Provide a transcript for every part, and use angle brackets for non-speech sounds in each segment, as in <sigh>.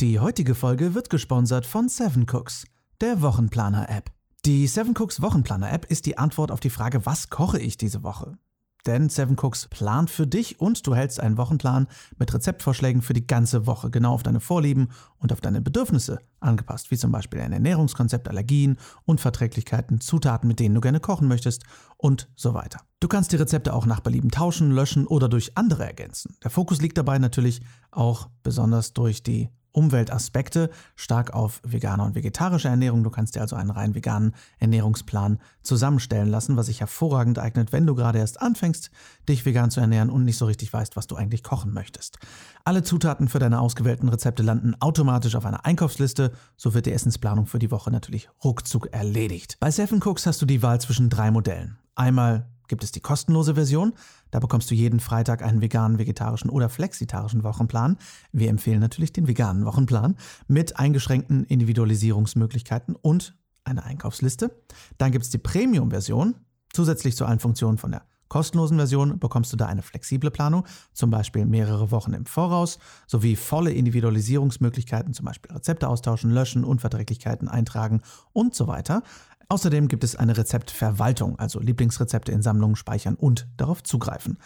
Die heutige Folge wird gesponsert von Seven Cooks, der Wochenplaner-App. Die Seven Cooks Wochenplaner-App ist die Antwort auf die Frage, was koche ich diese Woche? Denn Seven Cooks plant für dich und du hältst einen Wochenplan mit Rezeptvorschlägen für die ganze Woche, genau auf deine Vorlieben und auf deine Bedürfnisse angepasst, wie zum Beispiel ein Ernährungskonzept, Allergien, Unverträglichkeiten, Zutaten, mit denen du gerne kochen möchtest und so weiter. Du kannst die Rezepte auch nach Belieben tauschen, löschen oder durch andere ergänzen. Der Fokus liegt dabei natürlich auch besonders durch die Umweltaspekte stark auf vegane und vegetarische Ernährung. Du kannst dir also einen rein veganen Ernährungsplan zusammenstellen lassen, was sich hervorragend eignet, wenn du gerade erst anfängst, dich vegan zu ernähren und nicht so richtig weißt, was du eigentlich kochen möchtest. Alle Zutaten für deine ausgewählten Rezepte landen automatisch auf einer Einkaufsliste, so wird die Essensplanung für die Woche natürlich ruckzuck erledigt. Bei Seven Cooks hast du die Wahl zwischen drei Modellen. Einmal gibt es die kostenlose Version. Da bekommst du jeden Freitag einen veganen, vegetarischen oder flexitarischen Wochenplan. Wir empfehlen natürlich den veganen Wochenplan mit eingeschränkten Individualisierungsmöglichkeiten und einer Einkaufsliste. Dann gibt es die Premium-Version. Zusätzlich zu allen Funktionen von der kostenlosen Version bekommst du da eine flexible Planung, zum Beispiel mehrere Wochen im Voraus, sowie volle Individualisierungsmöglichkeiten, zum Beispiel Rezepte austauschen, löschen, Unverträglichkeiten eintragen und so weiter. Außerdem gibt es eine Rezeptverwaltung, also Lieblingsrezepte in Sammlungen speichern und darauf zugreifen.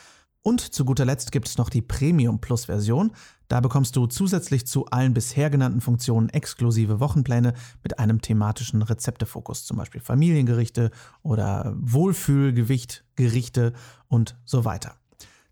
Und zu guter Letzt gibt es noch die Premium Plus Version. Da bekommst du zusätzlich zu allen bisher genannten Funktionen exklusive Wochenpläne mit einem thematischen Rezeptefokus, zum Beispiel Familiengerichte oder Wohlfühlgewichtgerichte und so weiter.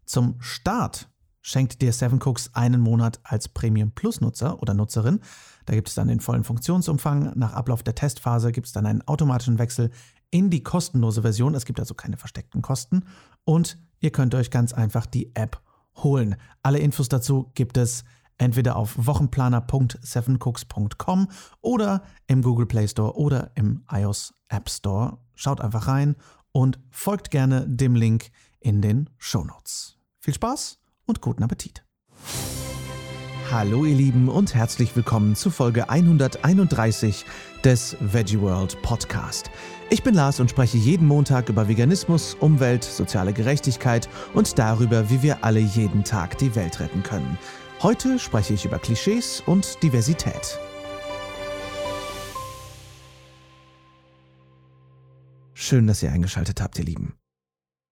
Zum Start schenkt dir Seven Cooks einen Monat als Premium Plus Nutzer oder Nutzerin. Da gibt es dann den vollen Funktionsumfang. Nach Ablauf der Testphase gibt es dann einen automatischen Wechsel in die kostenlose Version. Es gibt also keine versteckten Kosten. Und ihr könnt euch ganz einfach die App holen. Alle Infos dazu gibt es entweder auf wochenplaner.sevencooks.com oder im Google Play Store oder im iOS App Store. Schaut einfach rein und folgt gerne dem Link in den Show Notes. Viel Spaß und guten Appetit. Hallo ihr Lieben und herzlich willkommen zu Folge 131 des Veggie World Podcast. Ich bin Lars und spreche jeden Montag über Veganismus, Umwelt, soziale Gerechtigkeit und darüber, wie wir alle jeden Tag die Welt retten können. Heute spreche ich über Klischees und Diversität. Schön, dass ihr eingeschaltet habt, ihr Lieben.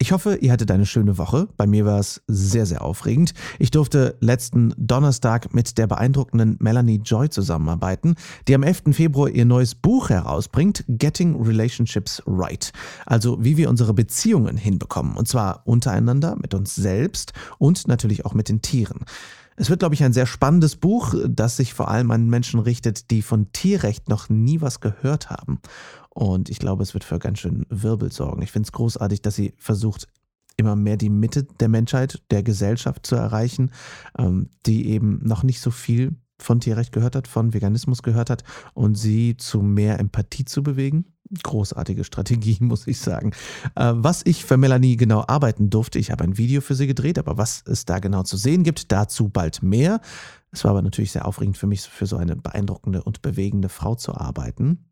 Ich hoffe, ihr hattet eine schöne Woche. Bei mir war es sehr, sehr aufregend. Ich durfte letzten Donnerstag mit der beeindruckenden Melanie Joy zusammenarbeiten, die am 11. Februar ihr neues Buch herausbringt, Getting Relationships Right. Also wie wir unsere Beziehungen hinbekommen. Und zwar untereinander, mit uns selbst und natürlich auch mit den Tieren. Es wird, glaube ich, ein sehr spannendes Buch, das sich vor allem an Menschen richtet, die von Tierrecht noch nie was gehört haben. Und ich glaube, es wird für ganz schön Wirbel sorgen. Ich finde es großartig, dass sie versucht, immer mehr die Mitte der Menschheit, der Gesellschaft zu erreichen, ähm, die eben noch nicht so viel von Tierrecht gehört hat, von Veganismus gehört hat und sie zu mehr Empathie zu bewegen. Großartige Strategie, <laughs> muss ich sagen. Äh, was ich für Melanie genau arbeiten durfte, ich habe ein Video für sie gedreht, aber was es da genau zu sehen gibt, dazu bald mehr. Es war aber natürlich sehr aufregend für mich, für so eine beeindruckende und bewegende Frau zu arbeiten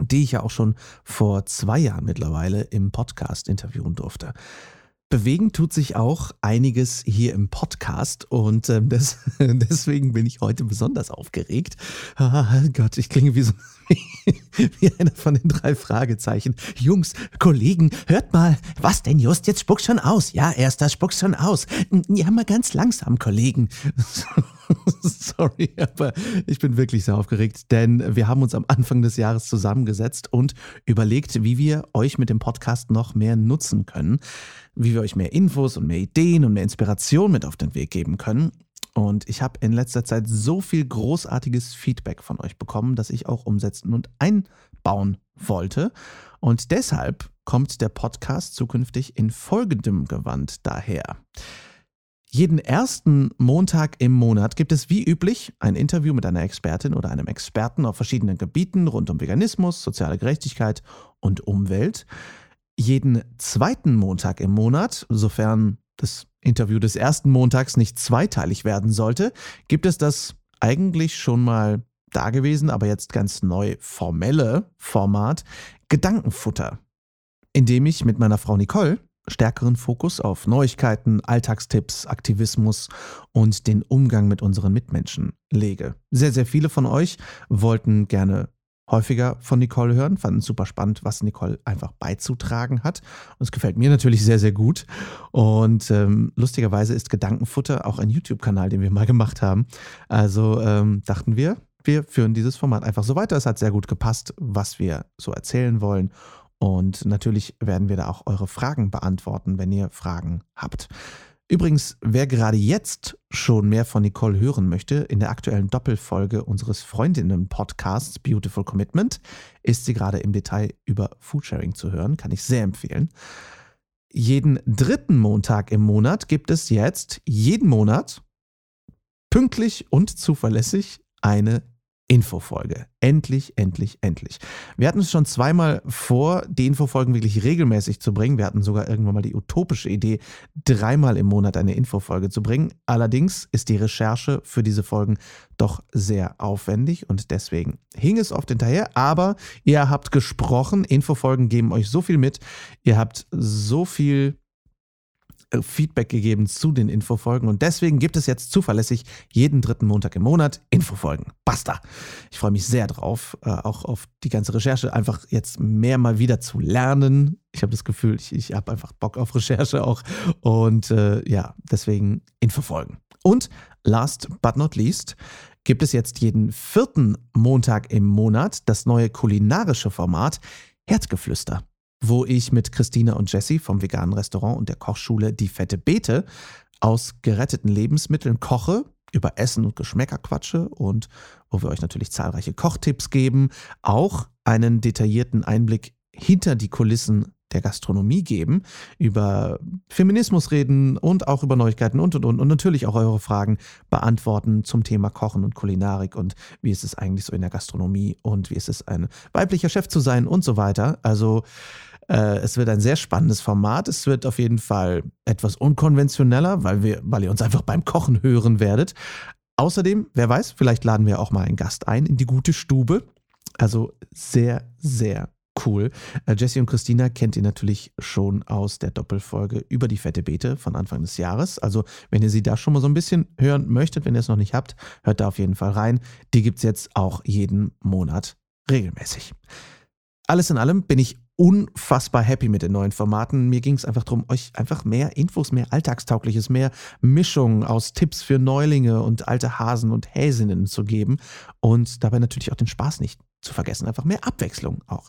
die ich ja auch schon vor zwei Jahren mittlerweile im Podcast interviewen durfte. Bewegen tut sich auch einiges hier im Podcast und ähm, <laughs> das, deswegen bin ich heute besonders aufgeregt. Ah, Gott, ich klinge wie so <laughs> wie einer von den drei Fragezeichen. Jungs, Kollegen, hört mal, was denn just? Jetzt spuck's schon aus. Ja, erster spuck's schon aus. Ja, mal ganz langsam, Kollegen. <laughs> Sorry, aber ich bin wirklich sehr aufgeregt, denn wir haben uns am Anfang des Jahres zusammengesetzt und überlegt, wie wir euch mit dem Podcast noch mehr nutzen können, wie wir euch mehr Infos und mehr Ideen und mehr Inspiration mit auf den Weg geben können. Und ich habe in letzter Zeit so viel großartiges Feedback von euch bekommen, dass ich auch umsetzen und einbauen wollte. Und deshalb kommt der Podcast zukünftig in folgendem Gewand daher. Jeden ersten Montag im Monat gibt es wie üblich ein Interview mit einer Expertin oder einem Experten auf verschiedenen Gebieten rund um Veganismus, soziale Gerechtigkeit und Umwelt. Jeden zweiten Montag im Monat, sofern das Interview des ersten Montags nicht zweiteilig werden sollte, gibt es das eigentlich schon mal dagewesen, aber jetzt ganz neu formelle Format Gedankenfutter, in dem ich mit meiner Frau Nicole stärkeren Fokus auf Neuigkeiten, Alltagstipps, Aktivismus und den Umgang mit unseren Mitmenschen lege. Sehr, sehr viele von euch wollten gerne häufiger von Nicole hören, fanden es super spannend, was Nicole einfach beizutragen hat. Und es gefällt mir natürlich sehr, sehr gut. Und ähm, lustigerweise ist Gedankenfutter auch ein YouTube-Kanal, den wir mal gemacht haben. Also ähm, dachten wir, wir führen dieses Format einfach so weiter. Es hat sehr gut gepasst, was wir so erzählen wollen. Und natürlich werden wir da auch eure Fragen beantworten, wenn ihr Fragen habt. Übrigens, wer gerade jetzt schon mehr von Nicole hören möchte, in der aktuellen Doppelfolge unseres Freundinnen-Podcasts Beautiful Commitment ist sie gerade im Detail über Foodsharing zu hören, kann ich sehr empfehlen. Jeden dritten Montag im Monat gibt es jetzt jeden Monat pünktlich und zuverlässig eine Infofolge. Endlich, endlich, endlich. Wir hatten es schon zweimal vor, die Infofolgen wirklich regelmäßig zu bringen. Wir hatten sogar irgendwann mal die utopische Idee, dreimal im Monat eine Infofolge zu bringen. Allerdings ist die Recherche für diese Folgen doch sehr aufwendig und deswegen hing es oft hinterher. Aber ihr habt gesprochen, Infofolgen geben euch so viel mit. Ihr habt so viel Feedback gegeben zu den Infofolgen und deswegen gibt es jetzt zuverlässig jeden dritten Montag im Monat Infofolgen. Basta. Ich freue mich sehr drauf, äh, auch auf die ganze Recherche, einfach jetzt mehr mal wieder zu lernen. Ich habe das Gefühl, ich, ich habe einfach Bock auf Recherche auch und äh, ja, deswegen Infofolgen. Und last but not least gibt es jetzt jeden vierten Montag im Monat das neue kulinarische Format Herzgeflüster wo ich mit Christina und Jessie vom veganen Restaurant und der Kochschule Die Fette Beete aus geretteten Lebensmitteln koche, über Essen und Geschmäcker quatsche und wo wir euch natürlich zahlreiche Kochtipps geben, auch einen detaillierten Einblick hinter die Kulissen der Gastronomie geben, über Feminismus reden und auch über Neuigkeiten und und und und natürlich auch eure Fragen beantworten zum Thema Kochen und Kulinarik und wie ist es eigentlich so in der Gastronomie und wie ist es ein weiblicher Chef zu sein und so weiter. Also äh, es wird ein sehr spannendes Format. Es wird auf jeden Fall etwas unkonventioneller, weil, wir, weil ihr uns einfach beim Kochen hören werdet. Außerdem, wer weiß, vielleicht laden wir auch mal einen Gast ein in die gute Stube. Also sehr, sehr cool. Äh, Jessie und Christina kennt ihr natürlich schon aus der Doppelfolge über die fette Beete von Anfang des Jahres. Also, wenn ihr sie da schon mal so ein bisschen hören möchtet, wenn ihr es noch nicht habt, hört da auf jeden Fall rein. Die gibt es jetzt auch jeden Monat regelmäßig. Alles in allem bin ich unfassbar happy mit den neuen Formaten. Mir ging es einfach darum, euch einfach mehr Infos, mehr Alltagstaugliches, mehr Mischungen aus Tipps für Neulinge und alte Hasen und Häsinnen zu geben und dabei natürlich auch den Spaß nicht zu vergessen. Einfach mehr Abwechslung auch.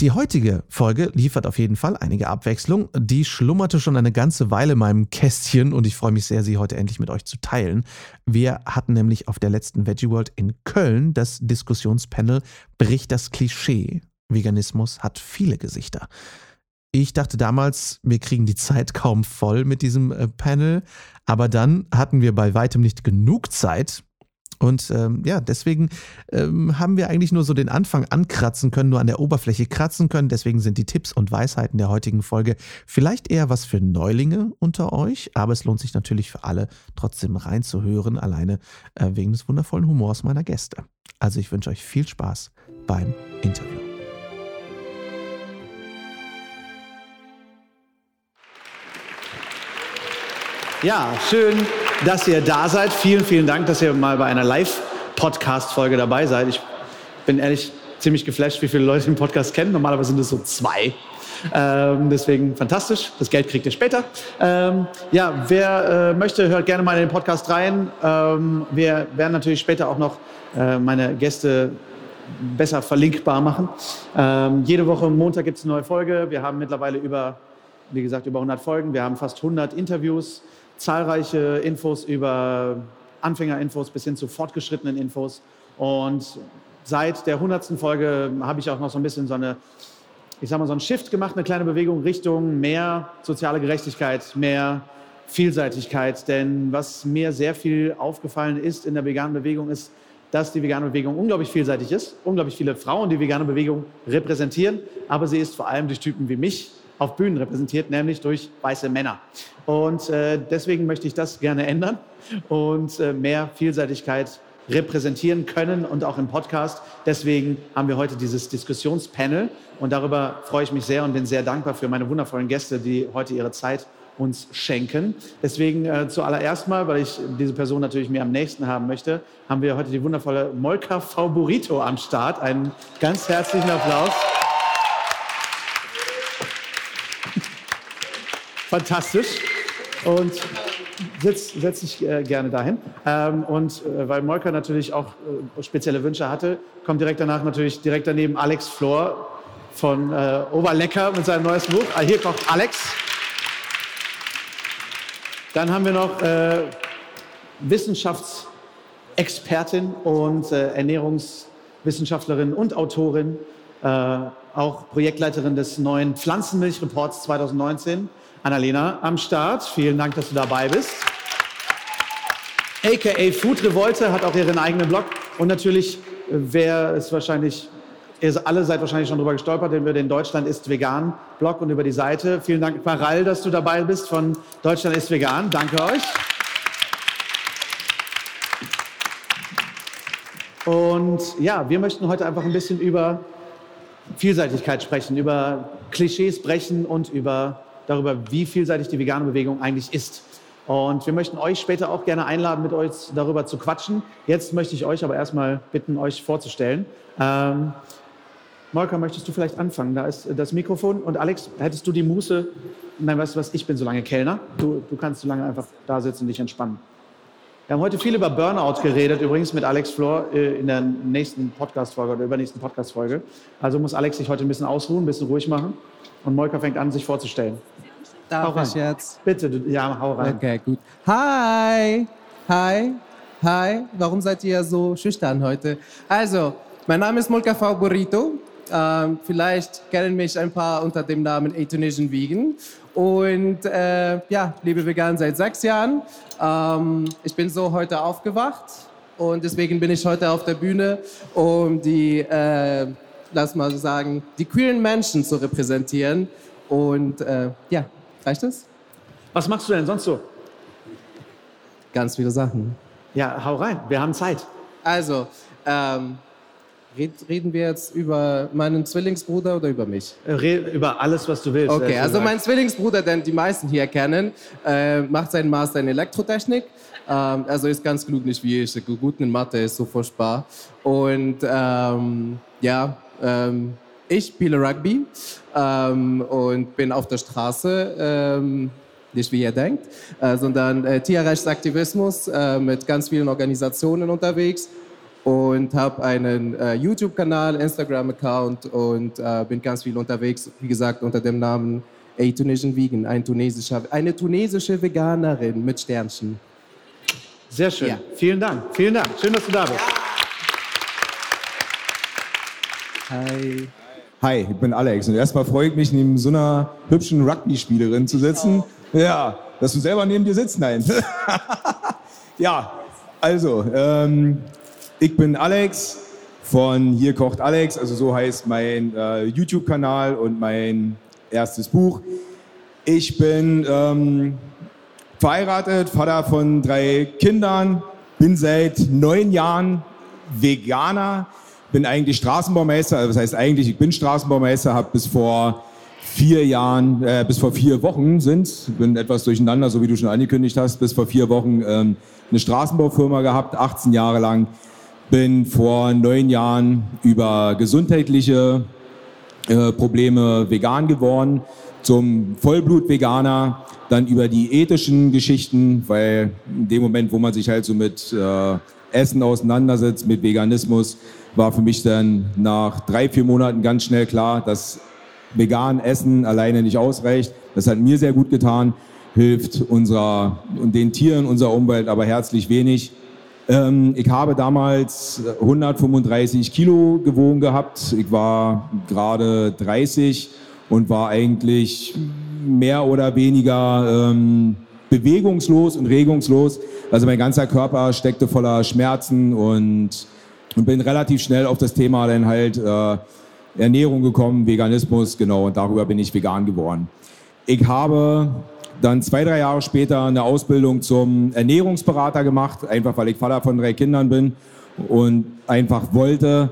Die heutige Folge liefert auf jeden Fall einige Abwechslung. Die schlummerte schon eine ganze Weile in meinem Kästchen und ich freue mich sehr, sie heute endlich mit euch zu teilen. Wir hatten nämlich auf der letzten Veggie World in Köln das Diskussionspanel Bricht das Klischee Veganismus hat viele Gesichter. Ich dachte damals, wir kriegen die Zeit kaum voll mit diesem äh, Panel, aber dann hatten wir bei weitem nicht genug Zeit. Und ähm, ja, deswegen ähm, haben wir eigentlich nur so den Anfang ankratzen können, nur an der Oberfläche kratzen können. Deswegen sind die Tipps und Weisheiten der heutigen Folge vielleicht eher was für Neulinge unter euch, aber es lohnt sich natürlich für alle trotzdem reinzuhören, alleine äh, wegen des wundervollen Humors meiner Gäste. Also ich wünsche euch viel Spaß beim Interview. Ja, schön, dass ihr da seid. Vielen, vielen Dank, dass ihr mal bei einer Live-Podcast-Folge dabei seid. Ich bin ehrlich ziemlich geflasht, wie viele Leute den Podcast kennen. Normalerweise sind es so zwei. Ähm, deswegen fantastisch. Das Geld kriegt ihr später. Ähm, ja, wer äh, möchte, hört gerne mal in den Podcast rein. Ähm, wir werden natürlich später auch noch äh, meine Gäste besser verlinkbar machen. Ähm, jede Woche Montag gibt es eine neue Folge. Wir haben mittlerweile über, wie gesagt, über 100 Folgen. Wir haben fast 100 Interviews zahlreiche Infos über Anfängerinfos bis hin zu fortgeschrittenen Infos. Und seit der 100. Folge habe ich auch noch so ein bisschen so eine, ich sag mal, so einen Shift gemacht, eine kleine Bewegung Richtung mehr soziale Gerechtigkeit, mehr Vielseitigkeit. Denn was mir sehr viel aufgefallen ist in der veganen Bewegung ist, dass die vegane Bewegung unglaublich vielseitig ist, unglaublich viele Frauen die vegane Bewegung repräsentieren, aber sie ist vor allem durch Typen wie mich auf Bühnen repräsentiert, nämlich durch weiße Männer. Und äh, deswegen möchte ich das gerne ändern und äh, mehr Vielseitigkeit repräsentieren können und auch im Podcast. Deswegen haben wir heute dieses Diskussionspanel und darüber freue ich mich sehr und bin sehr dankbar für meine wundervollen Gäste, die heute ihre Zeit uns schenken. Deswegen äh, zuallererst mal, weil ich diese Person natürlich mir am nächsten haben möchte, haben wir heute die wundervolle Molka Favorito am Start. Einen ganz herzlichen Applaus. Fantastisch. Und setz, setz dich äh, gerne dahin. Ähm, und äh, weil Molka natürlich auch äh, spezielle Wünsche hatte, kommt direkt danach natürlich direkt daneben Alex Flor von äh, Oberlecker mit seinem neuesten Buch. Ah, hier kommt Alex. Dann haben wir noch äh, Wissenschaftsexpertin und äh, Ernährungswissenschaftlerin und Autorin, auch Projektleiterin des neuen Pflanzenmilchreports 2019, Annalena am Start. Vielen Dank, dass du dabei bist. AKA Food Revolte hat auch ihren eigenen Blog und natürlich, wer es wahrscheinlich Ihr alle seid wahrscheinlich schon darüber gestolpert, über den Deutschland ist vegan Blog und über die Seite. Vielen Dank, Paral, dass du dabei bist von Deutschland ist vegan. Danke euch. Und ja, wir möchten heute einfach ein bisschen über Vielseitigkeit sprechen, über Klischees brechen und über darüber, wie vielseitig die vegane Bewegung eigentlich ist. Und wir möchten euch später auch gerne einladen, mit euch darüber zu quatschen. Jetzt möchte ich euch aber erstmal bitten, euch vorzustellen. Ähm, Molka, möchtest du vielleicht anfangen? Da ist das Mikrofon. Und Alex, hättest du die Muße? Nein, weißt du was? Ich bin so lange Kellner. Du, du kannst so lange einfach da sitzen und dich entspannen. Wir haben heute viel über Burnout geredet, übrigens mit Alex Flor äh, in der nächsten Podcast-Folge oder übernächsten Podcast-Folge. Also muss Alex sich heute ein bisschen ausruhen, ein bisschen ruhig machen. Und Molka fängt an, sich vorzustellen. Darf ich jetzt? Bitte, du, ja, hau rein. Okay, gut. Hi! Hi! Hi! Warum seid ihr so schüchtern heute? Also, mein Name ist Molka Favorito. Ähm, vielleicht kennen mich ein paar unter dem Namen A Tunisian Vegan. Und äh, ja, lebe vegan seit sechs Jahren. Ähm, ich bin so heute aufgewacht und deswegen bin ich heute auf der Bühne, um die, äh, lass mal sagen, die queeren Menschen zu repräsentieren. Und äh, ja, reicht das? Was machst du denn sonst so? Ganz viele Sachen. Ja, hau rein, wir haben Zeit. Also, ähm, Reden wir jetzt über meinen Zwillingsbruder oder über mich? Red über alles, was du willst. Okay, also mein Zwillingsbruder, den die meisten hier kennen, äh, macht seinen Master in Elektrotechnik. Ähm, also ist ganz klug, nicht wie ich. Gut in Mathe ist so furchtbar. Und ähm, ja, ähm, ich spiele Rugby ähm, und bin auf der Straße ähm, nicht wie ihr denkt, äh, sondern äh, Tierrechtsaktivismus äh, mit ganz vielen Organisationen unterwegs und habe einen äh, YouTube-Kanal, Instagram-Account und äh, bin ganz viel unterwegs, wie gesagt, unter dem Namen A Tunisian Vegan, ein tunesischer, eine tunesische Veganerin mit Sternchen. Sehr schön. Ja. Vielen Dank. Vielen Dank. Schön, dass du da bist. Hi. Hi, ich bin Alex und erstmal freue ich mich, neben so einer hübschen Rugby-Spielerin zu sitzen. Ja, dass du selber neben dir sitzt, nein. <laughs> ja, also, ähm, ich bin Alex. Von Hier kocht Alex, also so heißt mein äh, YouTube-Kanal und mein erstes Buch. Ich bin ähm, verheiratet, Vater von drei Kindern, bin seit neun Jahren Veganer, bin eigentlich Straßenbaumeister, also das heißt eigentlich, ich bin Straßenbaumeister, habe bis vor vier Jahren, äh, bis vor vier Wochen sind, bin etwas durcheinander, so wie du schon angekündigt hast, bis vor vier Wochen ähm, eine Straßenbaufirma gehabt, 18 Jahre lang bin vor neun Jahren über gesundheitliche äh, Probleme vegan geworden, zum Vollblut-Veganer, dann über die ethischen Geschichten, weil in dem Moment, wo man sich halt so mit äh, Essen auseinandersetzt, mit Veganismus, war für mich dann nach drei, vier Monaten ganz schnell klar, dass vegan Essen alleine nicht ausreicht. Das hat mir sehr gut getan, hilft unserer und den Tieren unserer Umwelt aber herzlich wenig. Ähm, ich habe damals 135 Kilo gewogen gehabt. Ich war gerade 30 und war eigentlich mehr oder weniger ähm, bewegungslos und regungslos. Also mein ganzer Körper steckte voller Schmerzen und, und bin relativ schnell auf das Thema dann halt äh, Ernährung gekommen, Veganismus, genau, und darüber bin ich vegan geworden. Ich habe dann zwei, drei Jahre später eine Ausbildung zum Ernährungsberater gemacht, einfach weil ich Vater von drei Kindern bin und einfach wollte,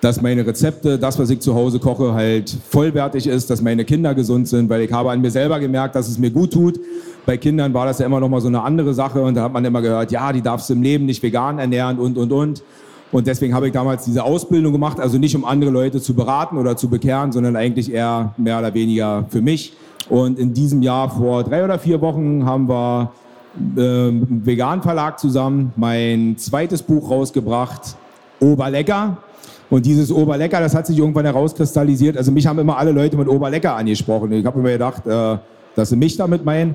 dass meine Rezepte, das, was ich zu Hause koche, halt vollwertig ist, dass meine Kinder gesund sind, weil ich habe an mir selber gemerkt, dass es mir gut tut. Bei Kindern war das ja immer noch mal so eine andere Sache und da hat man immer gehört, ja, die darfst du im Leben nicht vegan ernähren und, und, und. Und deswegen habe ich damals diese Ausbildung gemacht, also nicht um andere Leute zu beraten oder zu bekehren, sondern eigentlich eher mehr oder weniger für mich. Und in diesem Jahr vor drei oder vier Wochen haben wir äh, im Vegan Verlag zusammen mein zweites Buch rausgebracht, Oberlecker. Und dieses Oberlecker, das hat sich irgendwann herauskristallisiert. Also mich haben immer alle Leute mit Oberlecker angesprochen. Ich habe immer gedacht, äh, dass sie mich damit meinen.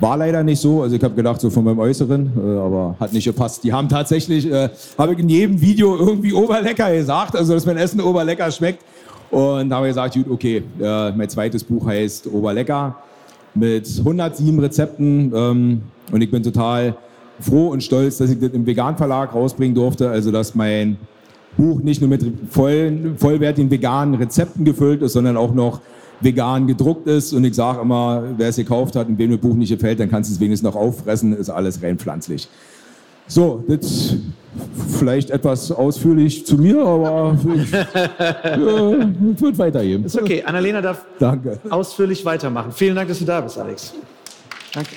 War leider nicht so. Also ich habe gedacht, so von meinem Äußeren, äh, aber hat nicht gepasst. Die haben tatsächlich, äh, habe ich in jedem Video irgendwie Oberlecker gesagt, also dass mein Essen Oberlecker schmeckt. Und da habe ich gesagt, gut, okay, äh, mein zweites Buch heißt Oberlecker mit 107 Rezepten. Ähm, und ich bin total froh und stolz, dass ich das im Vegan Verlag rausbringen durfte. Also dass mein Buch nicht nur mit voll, vollwertigen veganen Rezepten gefüllt ist, sondern auch noch vegan gedruckt ist. Und ich sage immer, wer es gekauft hat und wem das Buch nicht gefällt, dann kannst du es wenigstens noch auffressen, ist alles rein pflanzlich. So, das vielleicht etwas ausführlich zu mir, aber ich, <laughs> äh, wird weitergehen. Ist okay. Annalena darf Danke. ausführlich weitermachen. Vielen Dank, dass du da bist, Alex. Danke.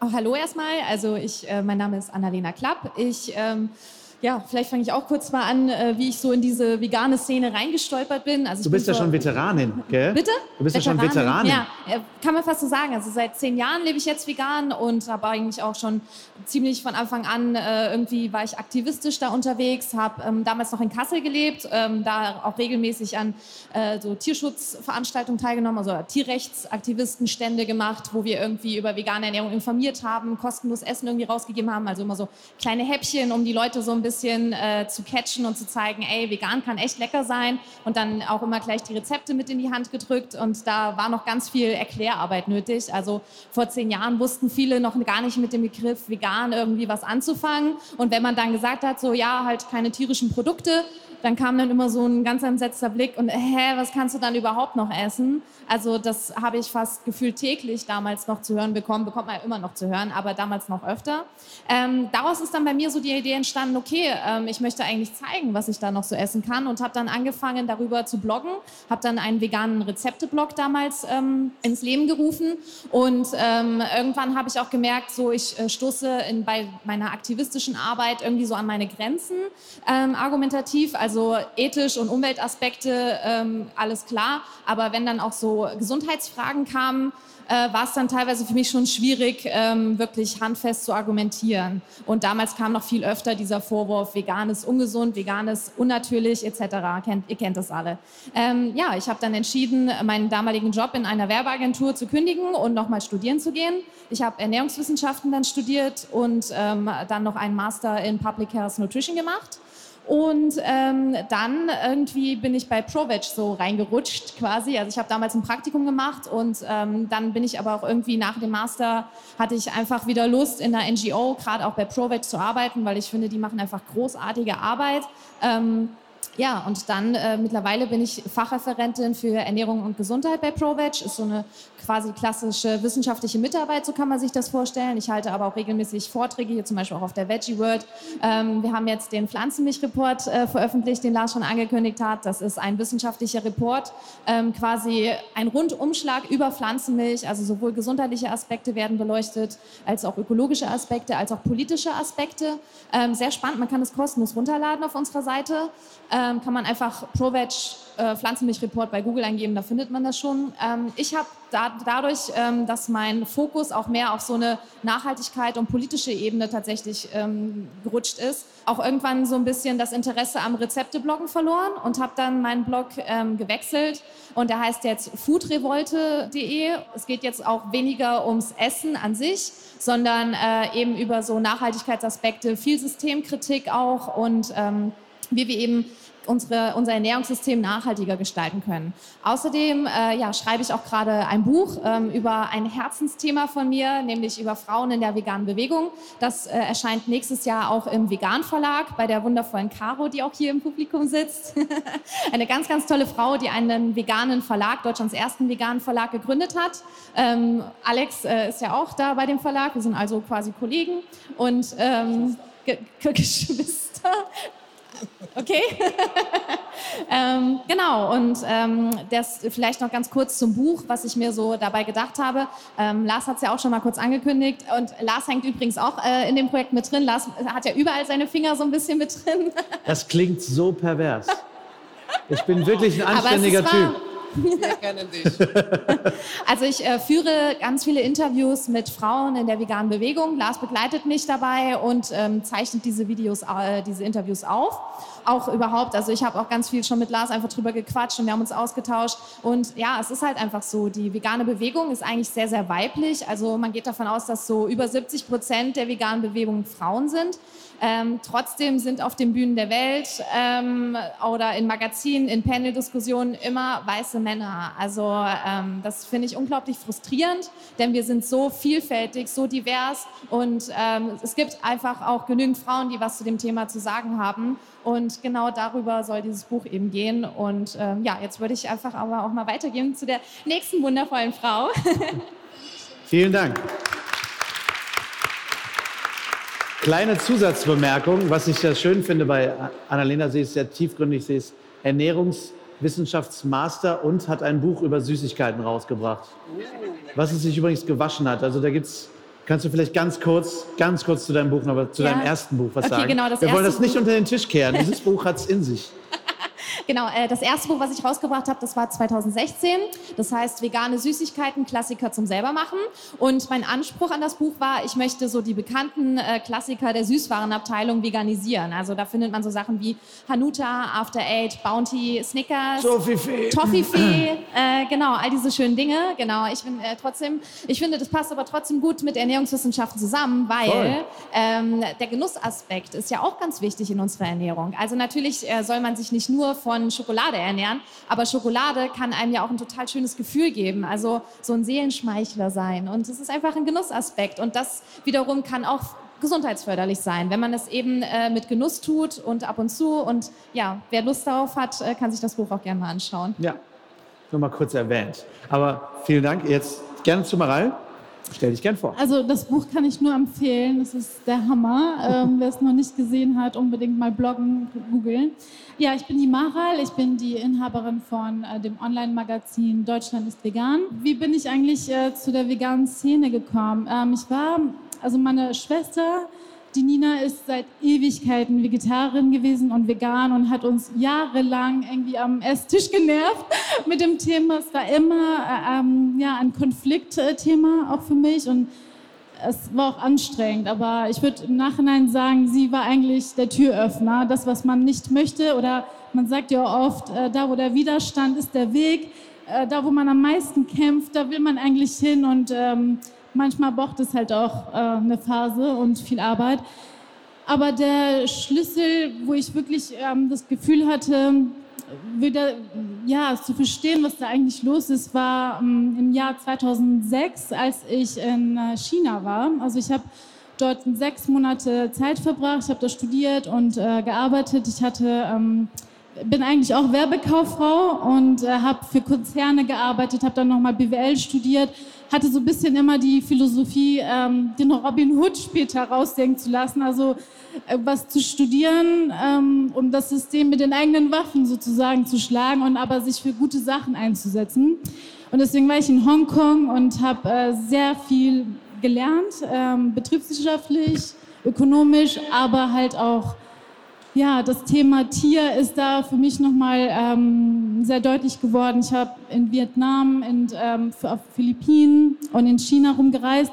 Oh, hallo erstmal, also ich, äh, mein Name ist Annalena Klapp. Ich ähm, ja, vielleicht fange ich auch kurz mal an, äh, wie ich so in diese vegane Szene reingestolpert bin. Also du bist ja schon Veteranin, gell? Bitte? Du bist Veteranin. ja schon Veteranin. Ja, äh, kann man fast so sagen. Also seit zehn Jahren lebe ich jetzt vegan und habe eigentlich auch schon ziemlich von Anfang an äh, irgendwie war ich aktivistisch da unterwegs, habe ähm, damals noch in Kassel gelebt, ähm, da auch regelmäßig an äh, so Tierschutzveranstaltungen teilgenommen, also Tierrechtsaktivistenstände gemacht, wo wir irgendwie über vegane Ernährung informiert haben, kostenlos Essen irgendwie rausgegeben haben, also immer so kleine Häppchen, um die Leute so ein bisschen bisschen äh, zu catchen und zu zeigen, ey, vegan kann echt lecker sein und dann auch immer gleich die Rezepte mit in die Hand gedrückt und da war noch ganz viel Erklärarbeit nötig. Also vor zehn Jahren wussten viele noch gar nicht mit dem Begriff vegan irgendwie was anzufangen und wenn man dann gesagt hat, so ja, halt keine tierischen Produkte, dann kam dann immer so ein ganz entsetzter Blick und hä, was kannst du dann überhaupt noch essen? Also das habe ich fast gefühlt täglich damals noch zu hören bekommen, bekommt man ja immer noch zu hören, aber damals noch öfter. Ähm, daraus ist dann bei mir so die Idee entstanden, okay, ähm, ich möchte eigentlich zeigen, was ich da noch so essen kann und habe dann angefangen darüber zu bloggen, habe dann einen veganen Rezepteblog damals ähm, ins Leben gerufen und ähm, irgendwann habe ich auch gemerkt, so ich äh, stoße in, bei meiner aktivistischen Arbeit irgendwie so an meine Grenzen ähm, argumentativ, also ethisch und Umweltaspekte, ähm, alles klar. Aber wenn dann auch so Gesundheitsfragen kamen, äh, war es dann teilweise für mich schon schwierig, ähm, wirklich handfest zu argumentieren. Und damals kam noch viel öfter dieser Vorwurf, vegan ist ungesund, vegan ist unnatürlich etc. Kennt, ihr kennt das alle. Ähm, ja, ich habe dann entschieden, meinen damaligen Job in einer Werbeagentur zu kündigen und nochmal studieren zu gehen. Ich habe Ernährungswissenschaften dann studiert und ähm, dann noch einen Master in Public Health Nutrition gemacht. Und ähm, dann irgendwie bin ich bei ProVeg so reingerutscht quasi. Also ich habe damals ein Praktikum gemacht und ähm, dann bin ich aber auch irgendwie nach dem Master hatte ich einfach wieder Lust in der NGO, gerade auch bei ProVeg zu arbeiten, weil ich finde, die machen einfach großartige Arbeit. Ähm, ja, und dann äh, mittlerweile bin ich Fachreferentin für Ernährung und Gesundheit bei ProVeg. Ist so eine quasi klassische wissenschaftliche Mitarbeit, so kann man sich das vorstellen. Ich halte aber auch regelmäßig Vorträge, hier zum Beispiel auch auf der Veggie World. Ähm, wir haben jetzt den Pflanzenmilch-Report äh, veröffentlicht, den Lars schon angekündigt hat. Das ist ein wissenschaftlicher Report, ähm, quasi ein Rundumschlag über Pflanzenmilch. Also sowohl gesundheitliche Aspekte werden beleuchtet, als auch ökologische Aspekte, als auch politische Aspekte. Ähm, sehr spannend, man kann es kostenlos runterladen auf unserer Seite. Ähm, kann man einfach ProVeg äh, Pflanzenmilchreport bei Google eingeben, da findet man das schon. Ähm, ich habe da, dadurch, ähm, dass mein Fokus auch mehr auf so eine Nachhaltigkeit und politische Ebene tatsächlich ähm, gerutscht ist, auch irgendwann so ein bisschen das Interesse am Rezeptebloggen verloren und habe dann meinen Blog ähm, gewechselt und der heißt jetzt foodrevolte.de. Es geht jetzt auch weniger ums Essen an sich, sondern äh, eben über so Nachhaltigkeitsaspekte, viel Systemkritik auch und ähm, wie wir eben unsere, unser Ernährungssystem nachhaltiger gestalten können. Außerdem äh, ja, schreibe ich auch gerade ein Buch ähm, über ein Herzensthema von mir, nämlich über Frauen in der veganen Bewegung. Das äh, erscheint nächstes Jahr auch im Vegan Verlag bei der wundervollen Caro, die auch hier im Publikum sitzt. <laughs> Eine ganz, ganz tolle Frau, die einen veganen Verlag, Deutschlands ersten veganen Verlag, gegründet hat. Ähm, Alex äh, ist ja auch da bei dem Verlag. Wir sind also quasi Kollegen und ähm, Geschwister. Okay. <laughs> ähm, genau, und ähm, das vielleicht noch ganz kurz zum Buch, was ich mir so dabei gedacht habe. Ähm, Lars hat es ja auch schon mal kurz angekündigt und Lars hängt übrigens auch äh, in dem Projekt mit drin. Lars hat ja überall seine Finger so ein bisschen mit drin. das klingt so pervers. Ich bin wirklich ein <laughs> anständiger Typ. Dich. <laughs> Also ich äh, führe ganz viele Interviews mit Frauen in der veganen Bewegung. Lars begleitet mich dabei und ähm, zeichnet diese Videos, äh, diese Interviews auf. Auch überhaupt, also ich habe auch ganz viel schon mit Lars einfach drüber gequatscht und wir haben uns ausgetauscht. Und ja, es ist halt einfach so, die vegane Bewegung ist eigentlich sehr, sehr weiblich. Also man geht davon aus, dass so über 70 Prozent der veganen Bewegung Frauen sind. Ähm, trotzdem sind auf den Bühnen der Welt ähm, oder in Magazinen, in Panel-Diskussionen immer weiße Männer. Also ähm, das finde ich unglaublich frustrierend, denn wir sind so vielfältig, so divers und ähm, es gibt einfach auch genügend Frauen, die was zu dem Thema zu sagen haben. Und genau darüber soll dieses Buch eben gehen. Und ähm, ja, jetzt würde ich einfach aber auch mal weitergehen zu der nächsten wundervollen Frau. <laughs> Vielen Dank. Kleine Zusatzbemerkung, was ich ja schön finde bei Annalena, sie ist sehr tiefgründig, sie ist Ernährungswissenschaftsmaster und hat ein Buch über Süßigkeiten rausgebracht, was sie sich übrigens gewaschen hat. Also da gibt's, kannst du vielleicht ganz kurz, ganz kurz zu deinem Buch, aber zu Ja. deinem ersten Buch was Okay, sagen? genau, das Wir wollen erste das nicht Buch. unter den Tisch kehren. <laughs> Dieses Buch hat's in sich. Genau, äh, das erste Buch, was ich rausgebracht habe, das war 2016. Das heißt vegane Süßigkeiten, Klassiker zum selbermachen. Und mein Anspruch an das Buch war, ich möchte so die bekannten äh, Klassiker der Süßwarenabteilung veganisieren. Also da findet man so Sachen wie Hanuta, After Eight, Bounty, Snickers. Toffifee. Toffifee, <clears throat> äh, genau, all diese schönen Dinge. Genau, ich bin äh, trotzdem, ich finde, das passt aber trotzdem gut mit Ernährungswissenschaften zusammen, weil ähm, der Genussaspekt ist ja auch ganz wichtig in unserer Ernährung. Also natürlich äh, soll man sich nicht nur von Schokolade ernähren, aber Schokolade kann einem ja auch ein total schönes Gefühl geben. Also so ein Seelenschmeichler sein. Und es ist einfach ein Genussaspekt. Und das wiederum kann auch gesundheitsförderlich sein, wenn man es eben äh, mit Genuss tut und ab und zu. Und ja, wer Lust darauf hat, äh, kann sich das Buch auch gerne mal anschauen. Ja, nur mal kurz erwähnt. Aber vielen Dank. Jetzt gerne zu Maral. Stell dich gern vor. Also das Buch kann ich nur empfehlen. Das ist der Hammer. Ähm, wer es noch nicht gesehen hat, unbedingt mal bloggen, googeln. Ja, ich bin die Maral. Ich bin die Inhaberin von äh, dem Online-Magazin Deutschland ist vegan. Wie bin ich eigentlich äh, zu der veganen Szene gekommen? Ähm, ich war, also meine Schwester, die Nina ist seit Ewigkeiten Vegetarierin gewesen und vegan und hat uns jahrelang irgendwie am Esstisch genervt <laughs> mit dem Thema. Es war immer äh, ähm, ja, ein Konfliktthema auch für mich und es war auch anstrengend, aber ich würde im Nachhinein sagen, sie war eigentlich der Türöffner. Das, was man nicht möchte oder man sagt ja oft, äh, da wo der Widerstand ist der Weg, äh, da wo man am meisten kämpft, da will man eigentlich hin und ähm, manchmal braucht es halt auch äh, eine Phase und viel Arbeit. Aber der Schlüssel, wo ich wirklich ähm, das Gefühl hatte, wieder ja, zu verstehen, was da eigentlich los ist, war ähm, im Jahr 2006, als ich in äh, China war. Also ich habe dort sechs Monate Zeit verbracht, ich habe da studiert und äh, gearbeitet. Ich hatte, ähm, bin eigentlich auch Werbekauffrau und äh, habe für Konzerne gearbeitet, habe dann nochmal BWL studiert, hatte so ein bisschen immer die Philosophie, ähm, den Robin Hood später rausdenken zu lassen. Also äh, was zu studieren, ähm, um das System mit den eigenen Waffen sozusagen zu schlagen und aber sich für gute Sachen einzusetzen. Und deswegen war ich in Hongkong und habe äh, sehr viel gelernt, ähm, betriebswirtschaftlich, ökonomisch, aber halt auch ja, das Thema Tier ist da für mich nochmal ähm, sehr deutlich geworden. Ich habe in Vietnam, in, ähm, auf Philippinen und in China rumgereist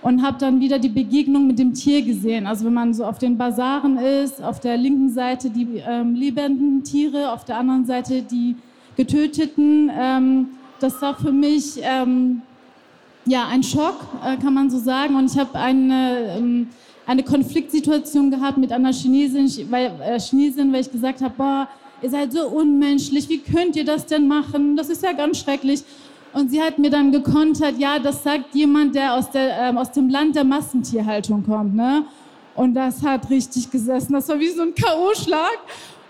und habe dann wieder die Begegnung mit dem Tier gesehen. Also wenn man so auf den Basaren ist, auf der linken Seite die ähm, lebenden Tiere, auf der anderen Seite die getöteten. Ähm, das war für mich ähm, ja ein Schock, äh, kann man so sagen. Und ich habe eine ähm, eine Konfliktsituation gehabt mit einer Chinesin, weil, äh, Chinesin, weil ich gesagt habe, boah, ihr seid so unmenschlich, wie könnt ihr das denn machen? Das ist ja ganz schrecklich. Und sie hat mir dann gekontert, ja, das sagt jemand, der aus, der, ähm, aus dem Land der Massentierhaltung kommt. Ne? Und das hat richtig gesessen. Das war wie so ein K.O.-Schlag.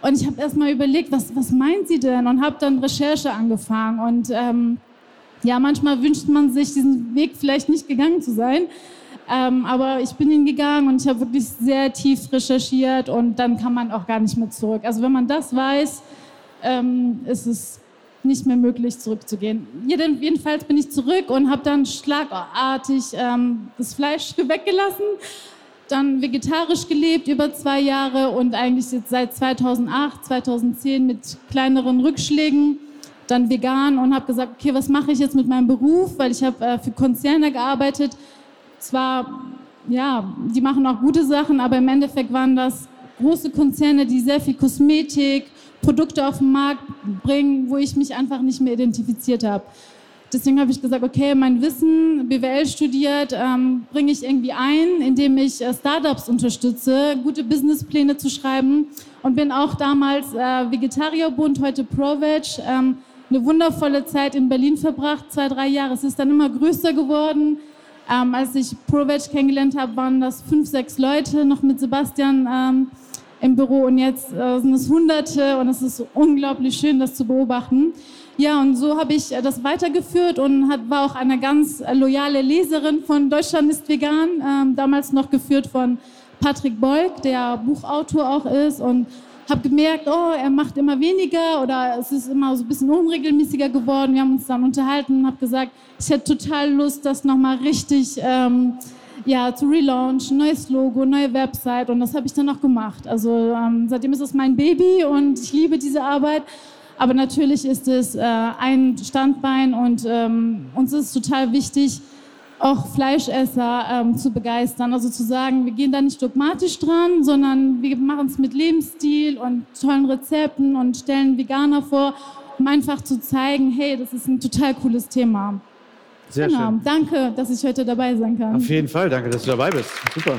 Und ich habe erst mal überlegt, was, was meint sie denn? Und habe dann Recherche angefangen. Und ähm, ja, manchmal wünscht man sich, diesen Weg vielleicht nicht gegangen zu sein. Ähm, aber ich bin ihn gegangen und ich habe wirklich sehr tief recherchiert und dann kann man auch gar nicht mehr zurück. Also wenn man das weiß, ähm, ist es nicht mehr möglich, zurückzugehen. Jedenfalls bin ich zurück und habe dann schlagartig ähm, das Fleisch <laughs> weggelassen, dann vegetarisch gelebt über zwei Jahre und eigentlich jetzt seit 2008, 2010 mit kleineren Rückschlägen, dann vegan und habe gesagt, okay, was mache ich jetzt mit meinem Beruf, weil ich habe äh, für Konzerne gearbeitet. Zwar, ja, die machen auch gute Sachen, aber im Endeffekt waren das große Konzerne, die sehr viel Kosmetik, Produkte auf den Markt bringen, wo ich mich einfach nicht mehr identifiziert habe. Deswegen habe ich gesagt, okay, mein Wissen, BWL studiert, ähm, bringe ich irgendwie ein, indem ich äh, Startups unterstütze, gute Businesspläne zu schreiben und bin auch damals äh, Vegetarierbund, heute ProVeg, ähm, eine wundervolle Zeit in Berlin verbracht, zwei, drei Jahre. Es ist dann immer größer geworden. Ähm, als ich ProVeg kennengelernt habe, waren das fünf, sechs Leute, noch mit Sebastian ähm, im Büro. Und jetzt äh, sind es Hunderte. Und es ist unglaublich schön, das zu beobachten. Ja, und so habe ich äh, das weitergeführt und hat, war auch eine ganz äh, loyale Leserin von Deutschland ist vegan, ähm, damals noch geführt von Patrick Beug, der Buchautor auch ist. Und habe gemerkt, oh, er macht immer weniger oder es ist immer so ein bisschen unregelmäßiger geworden. Wir haben uns dann unterhalten und habe gesagt, ich hätte total Lust, das nochmal richtig ähm, ja, zu relaunchen, neues Logo, neue Website und das habe ich dann auch gemacht. Also ähm, seitdem ist es mein Baby und ich liebe diese Arbeit. Aber natürlich ist es äh, ein Standbein und ähm, uns ist total wichtig, auch Fleischesser ähm, zu begeistern. Also zu sagen, wir gehen da nicht dogmatisch dran, sondern wir machen es mit Lebensstil und tollen Rezepten und stellen Veganer vor, um einfach zu zeigen, hey, das ist ein total cooles Thema. Sehr genau. schön. Danke, dass ich heute dabei sein kann. Auf jeden Fall, danke, dass du dabei bist. Super.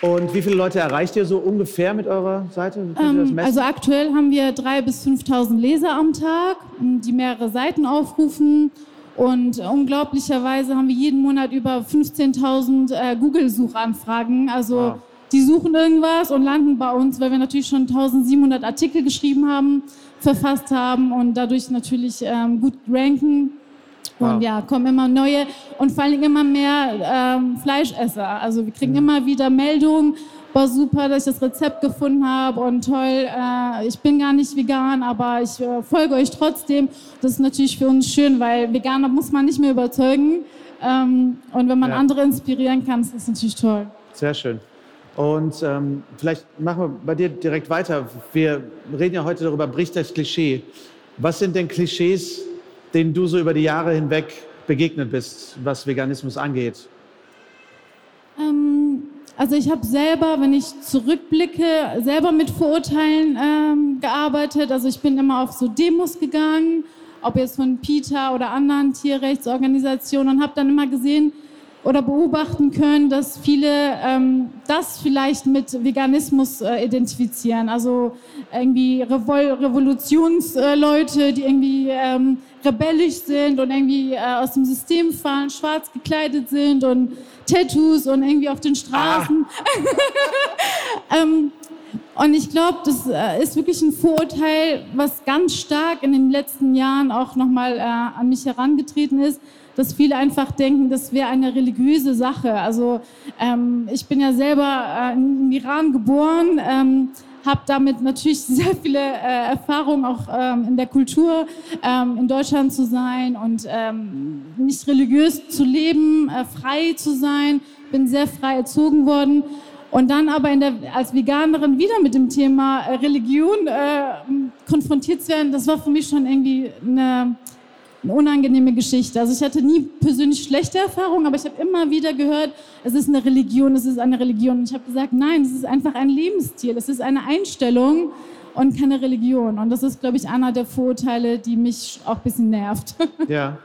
Und wie viele Leute erreicht ihr so ungefähr mit eurer Seite? Ähm, also aktuell haben wir 3.000 bis 5.000 Leser am Tag, die mehrere Seiten aufrufen. Und unglaublicherweise haben wir jeden Monat über 15.000 äh, Google-Suchanfragen. Also wow. die suchen irgendwas und landen bei uns, weil wir natürlich schon 1.700 Artikel geschrieben haben verfasst haben und dadurch natürlich ähm, gut ranken. Und wow. ja, kommen immer neue und vor allem immer mehr ähm, Fleischesser. Also wir kriegen mhm. immer wieder Meldungen, war super, dass ich das Rezept gefunden habe und toll, äh, ich bin gar nicht vegan, aber ich äh, folge euch trotzdem. Das ist natürlich für uns schön, weil Veganer muss man nicht mehr überzeugen. Ähm, und wenn man ja. andere inspirieren kann, ist das natürlich toll. Sehr schön. Und ähm, vielleicht machen wir bei dir direkt weiter. Wir reden ja heute darüber, bricht das Klischee. Was sind denn Klischees, denen du so über die Jahre hinweg begegnet bist, was Veganismus angeht? Ähm, also ich habe selber, wenn ich zurückblicke, selber mit Vorurteilen ähm, gearbeitet. Also ich bin immer auf so Demos gegangen, ob jetzt von PETA oder anderen Tierrechtsorganisationen und habe dann immer gesehen, oder beobachten können, dass viele ähm, das vielleicht mit Veganismus äh, identifizieren. Also irgendwie Revol Revolutionsleute, die irgendwie ähm, rebellisch sind und irgendwie äh, aus dem System fallen, schwarz gekleidet sind und Tattoos und irgendwie auf den Straßen. Ah. <laughs> ähm, und ich glaube, das äh, ist wirklich ein Vorurteil, was ganz stark in den letzten Jahren auch nochmal äh, an mich herangetreten ist, dass viele einfach denken, das wäre eine religiöse Sache. Also ähm, ich bin ja selber äh, im Iran geboren, ähm, habe damit natürlich <laughs> sehr viele äh, Erfahrungen auch ähm, in der Kultur, ähm, in Deutschland zu sein und ähm, nicht religiös zu leben, äh, frei zu sein, bin sehr frei erzogen worden. Und dann aber der, als Veganerin wieder mit dem Thema äh, Religion äh, konfrontiert zu werden, das war für mich schon irgendwie eine, eine unangenehme Geschichte. Also ich hatte nie persönlich schlechte Erfahrungen, aber ich habe immer wieder gehört, es ist eine Religion, es ist eine Religion. Und ich habe gesagt, nein, es ist einfach ein Lebensstil, es ist eine Einstellung und keine Religion. Und das ist, glaube ich, einer der Vorurteile, die mich auch ein bisschen nervt. <laughs> Ja.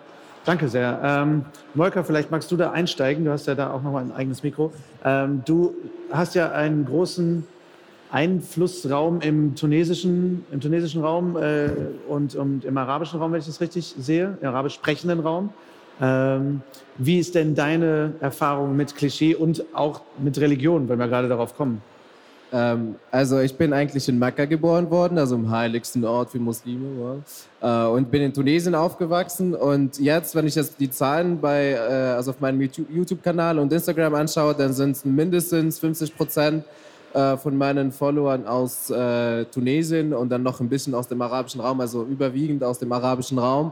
danke sehr. Ähm, Molker, vielleicht magst du da einsteigen. Du hast ja da auch nochmal ein eigenes Mikro. Ähm, du hast ja einen großen Einflussraum im tunesischen, im tunesischen Raum äh, und, und, im arabischen Raum, wenn ich das richtig sehe, im arabisch sprechenden Raum. Ähm, wie ist denn deine Erfahrung mit Klischee und auch mit Religion, wenn wir gerade darauf kommen? Ähm, also ich bin eigentlich in Mekka geboren worden, also im heiligsten Ort für Muslime. Wow. Äh, und bin in Tunesien aufgewachsen. Und jetzt, wenn ich jetzt die Zahlen bei, äh, also auf meinem YouTube-Kanal und Instagram anschaue, dann sind es mindestens 50 Prozent äh, von meinen Followern aus äh, Tunesien und dann noch ein bisschen aus dem arabischen Raum, also überwiegend aus dem arabischen Raum.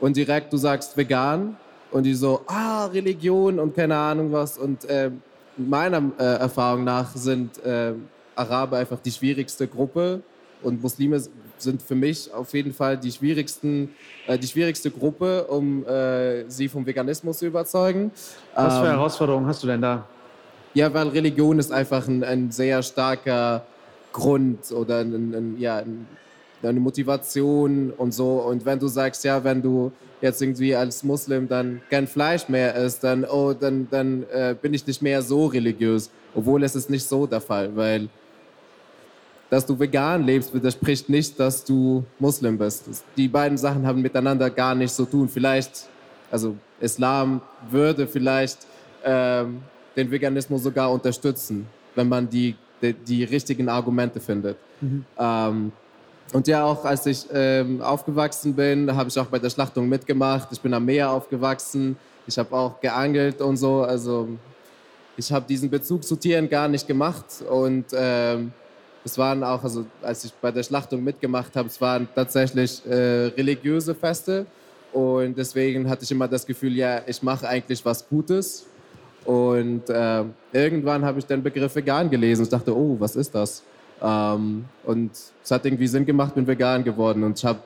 Und direkt, du sagst vegan und die so, ah, Religion und keine Ahnung was. Und äh, meiner äh, Erfahrung nach sind äh, Araber einfach die schwierigste Gruppe und Muslime sind für mich auf jeden Fall die, schwierigsten, äh, die schwierigste Gruppe, um äh, sie vom Veganismus zu überzeugen. Was für ähm, Herausforderungen hast du denn da? Ja, weil Religion ist einfach ein, ein sehr starker Grund oder ein, ein, ja, ein deine Motivation und so. Und wenn du sagst, ja, wenn du jetzt irgendwie als Muslim dann kein Fleisch mehr isst, dann, oh, dann, dann äh, bin ich nicht mehr so religiös. Obwohl es ist nicht so der Fall, weil dass du vegan lebst, widerspricht nicht, dass du Muslim bist. Die beiden Sachen haben miteinander gar nichts zu tun. Vielleicht, also Islam würde vielleicht ähm, den Veganismus sogar unterstützen, wenn man die, die, die richtigen Argumente findet. Mhm. Ähm, und ja, auch als ich ähm, aufgewachsen bin, habe ich auch bei der Schlachtung mitgemacht. Ich bin am Meer aufgewachsen. Ich habe auch geangelt und so. Also ich habe diesen Bezug zu Tieren gar nicht gemacht. Und ähm, es waren auch, also als ich bei der Schlachtung mitgemacht habe, es waren tatsächlich äh, religiöse Feste. Und deswegen hatte ich immer das Gefühl, ja, ich mache eigentlich was Gutes. Und äh, irgendwann habe ich den Begriff vegan gelesen und dachte, oh, was ist das? Ähm, und es hat irgendwie Sinn gemacht, bin vegan geworden. Und ich habe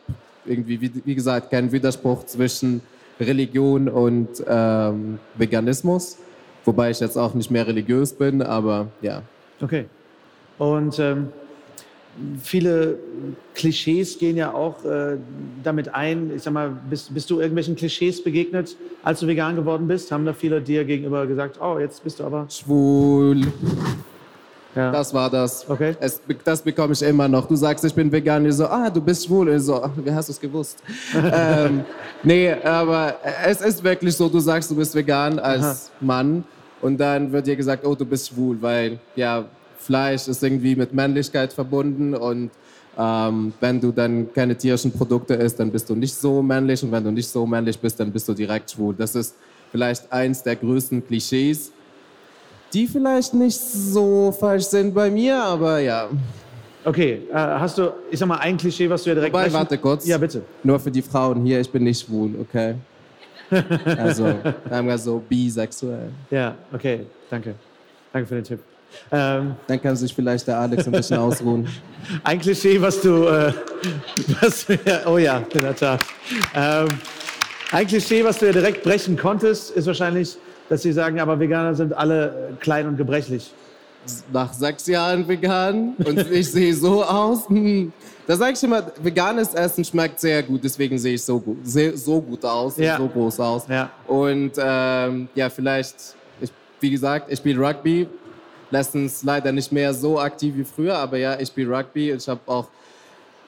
irgendwie, wie, wie, gesagt, keinen Widerspruch zwischen Religion und ähm, Veganismus. Wobei ich jetzt auch nicht mehr religiös bin, aber ja. Okay. Und ähm, viele Klischees gehen ja auch äh, damit ein. Ich sag mal, bist, bist du irgendwelchen Klischees begegnet, als du vegan geworden bist? Haben da viele dir gegenüber gesagt, oh, jetzt bist du aber schwul? Ja. Das war das. Okay. Es, das bekomme ich immer noch. Du sagst, ich bin vegan. Ich so, ah, du bist schwul. Ich so, wie hast du es gewusst? <laughs> ähm, nee, aber es ist wirklich so, du sagst, du bist vegan als Aha. Mann und dann wird dir gesagt, oh, du bist schwul, weil ja, Fleisch ist irgendwie mit Männlichkeit verbunden und ähm, wenn du dann keine tierischen Produkte isst, dann bist du nicht so männlich und wenn du nicht so männlich bist, dann bist du direkt schwul. Das ist vielleicht eins der größten Klischees die vielleicht nicht so falsch sind bei mir, aber ja. Okay, äh, hast du, ich sag mal, ein Klischee, was du ja direkt... Wobei, warte kurz. Ja, bitte. Nur für die Frauen hier, ich bin nicht schwul, okay? <laughs> also, sagen wir so bisexuell. Ja, okay, danke. Danke für den Tipp. Ähm, Dann kann sich vielleicht der Alex ein bisschen ausruhen. <laughs> Ein Klischee, was du, äh, was oh ja, in der Tat. Ähm, ein Klischee, was du ja direkt brechen konntest, ist wahrscheinlich, dass Sie sagen, aber Veganer sind alle klein und gebrechlich? Nach sechs Jahren vegan und ich sehe so aus. Hm. Da sage ich immer, veganes Essen schmeckt sehr gut, deswegen sehe ich so gut, so gut aus, ja. so groß aus. Ja. Und ähm, ja, vielleicht, ich, wie gesagt, ich spiele Rugby. Letztens leider nicht mehr so aktiv wie früher, aber ja, ich spiele Rugby. Ich habe auch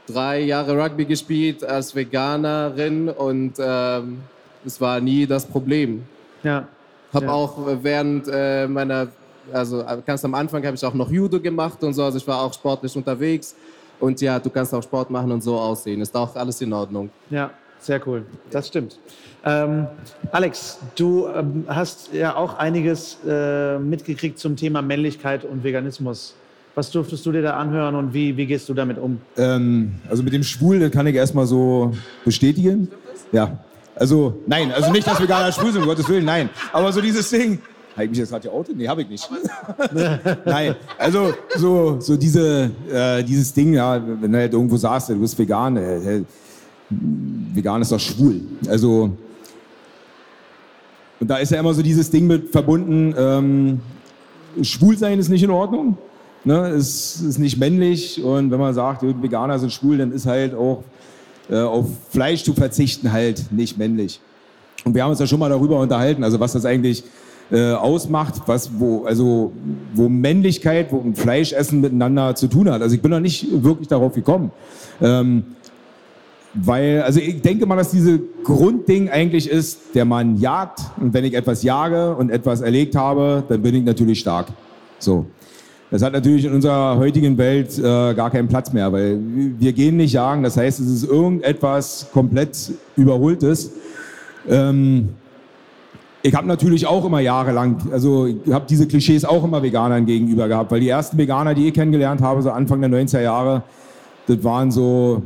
drei Jahre Rugby gespielt als Veganerin und ähm, es war nie das Problem. Ja. Habe ja. auch während äh, meiner, also äh, ganz am Anfang habe ich auch noch Judo gemacht und so, also ich war auch sportlich unterwegs. Und ja, du kannst auch Sport machen und so aussehen. Ist auch alles in Ordnung. Ja, sehr cool. Das stimmt. Ähm, Alex, du ähm, hast ja auch einiges äh, mitgekriegt zum Thema Männlichkeit und Veganismus. Was durftest du dir da anhören und wie, wie gehst du damit um? Ähm, also mit dem Schwul kann ich erstmal so bestätigen. Ja, also, nein, also nicht, dass Veganer schwul sind, um Gottes Willen, nein. Aber so dieses Ding, habe ich mich jetzt gerade geoutet? Nee, habe ich nicht. <laughs> nein, also so, so diese, äh, dieses Ding, ja, wenn du halt irgendwo sagst, du bist vegan, äh, vegan ist doch schwul. Also, und da ist ja immer so dieses Ding mit verbunden, ähm, schwul sein ist nicht in Ordnung, ne, ist, ist nicht männlich und wenn man sagt, Veganer sind schwul, dann ist halt auch äh, auf Fleisch zu verzichten halt nicht männlich. Und wir haben uns ja schon mal darüber unterhalten, also was das eigentlich äh, ausmacht, was, wo, also, wo Männlichkeit, wo Fleischessen miteinander zu tun hat. Also ich bin noch nicht wirklich darauf gekommen. Ähm, weil, also ich denke mal, dass diese Grundding eigentlich ist, der Mann jagt und wenn ich etwas jage und etwas erlegt habe, dann bin ich natürlich stark. So. Das hat natürlich in unserer heutigen Welt äh, gar keinen Platz mehr, weil wir gehen nicht jagen. Das heißt, es ist irgendetwas komplett Überholtes. Ähm, ich habe natürlich auch immer jahrelang, also ich habe diese Klischees auch immer Veganern gegenüber gehabt, weil die ersten Veganer, die ich kennengelernt habe, so Anfang der 90er Jahre, das waren so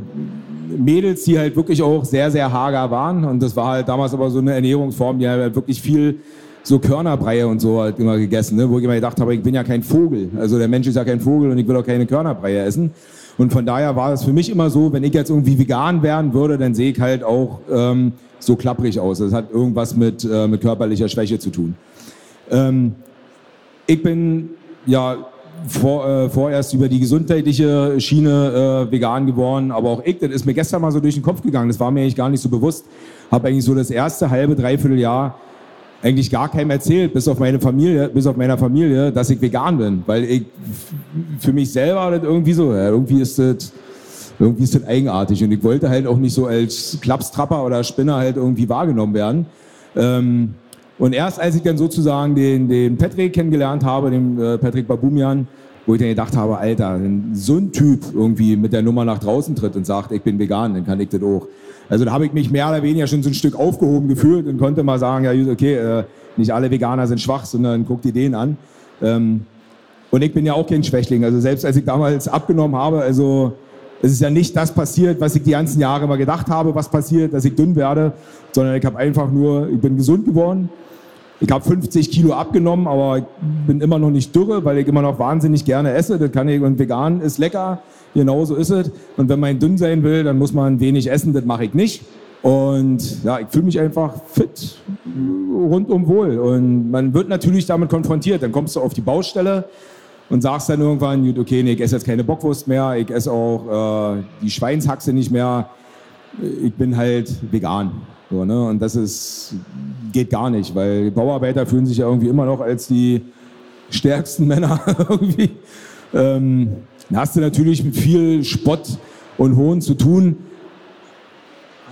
Mädels, die halt wirklich auch sehr, sehr hager waren. Und das war halt damals aber so eine Ernährungsform, die halt wirklich viel so Körnerbreie und so halt immer gegessen, ne? wo ich immer gedacht habe, ich bin ja kein Vogel. Also der Mensch ist ja kein Vogel und ich will auch keine Körnerbreie essen. Und von daher war es für mich immer so, wenn ich jetzt irgendwie vegan werden würde, dann sehe ich halt auch ähm, so klapprig aus. Das hat irgendwas mit, äh, mit körperlicher Schwäche zu tun. Ähm, ich bin ja vor, äh, vorerst über die gesundheitliche Schiene äh, vegan geworden, aber auch ich, das ist mir gestern mal so durch den Kopf gegangen, das war mir eigentlich gar nicht so bewusst. Habe eigentlich so das erste halbe, dreiviertel Jahr eigentlich gar keinem erzählt, bis auf meine Familie, bis auf meiner Familie, dass ich vegan bin, weil ich für mich selber das irgendwie so, irgendwie ist das irgendwie ist das eigenartig und ich wollte halt auch nicht so als Klapstrapper oder Spinner halt irgendwie wahrgenommen werden. Ähm, und erst als ich dann sozusagen den, den Patrick kennengelernt habe, den äh, Patrick Babumian, wo ich dann gedacht habe, Alter, wenn so ein Typ irgendwie mit der Nummer nach draußen tritt und sagt, ich bin vegan, dann kann ich das auch. Also da habe ich mich mehr oder weniger schon so ein Stück aufgehoben gefühlt und konnte mal sagen, ja, okay, äh, nicht alle Veganer sind schwach, sondern guck dir den an. Ähm, und ich bin ja auch kein Schwächling. Also selbst als ich damals abgenommen habe, also es ist ja nicht das passiert, was ich die ganzen Jahre immer gedacht habe, was passiert, dass ich dünn werde, sondern ich habe einfach nur, ich bin gesund geworden. Ich habe 50 Kilo abgenommen, aber ich bin immer noch nicht dürre, weil ich immer noch wahnsinnig gerne esse. Das kann ich und vegan ist lecker, genauso ist es. Und wenn man dünn sein will, dann muss man wenig essen. Das mache ich nicht. Und ja, ich fühle mich einfach fit, rundum wohl. Und man wird natürlich damit konfrontiert. Dann kommst du auf die Baustelle und sagst dann irgendwann, okay, nee, ich esse jetzt keine Bockwurst mehr, ich esse auch äh, die Schweinshaxe nicht mehr, ich bin halt vegan. So, ne? Und das ist, geht gar nicht, weil Bauarbeiter fühlen sich ja irgendwie immer noch als die stärksten <laughs> Männer irgendwie. Ähm, da hast du natürlich mit viel Spott und Hohn zu tun.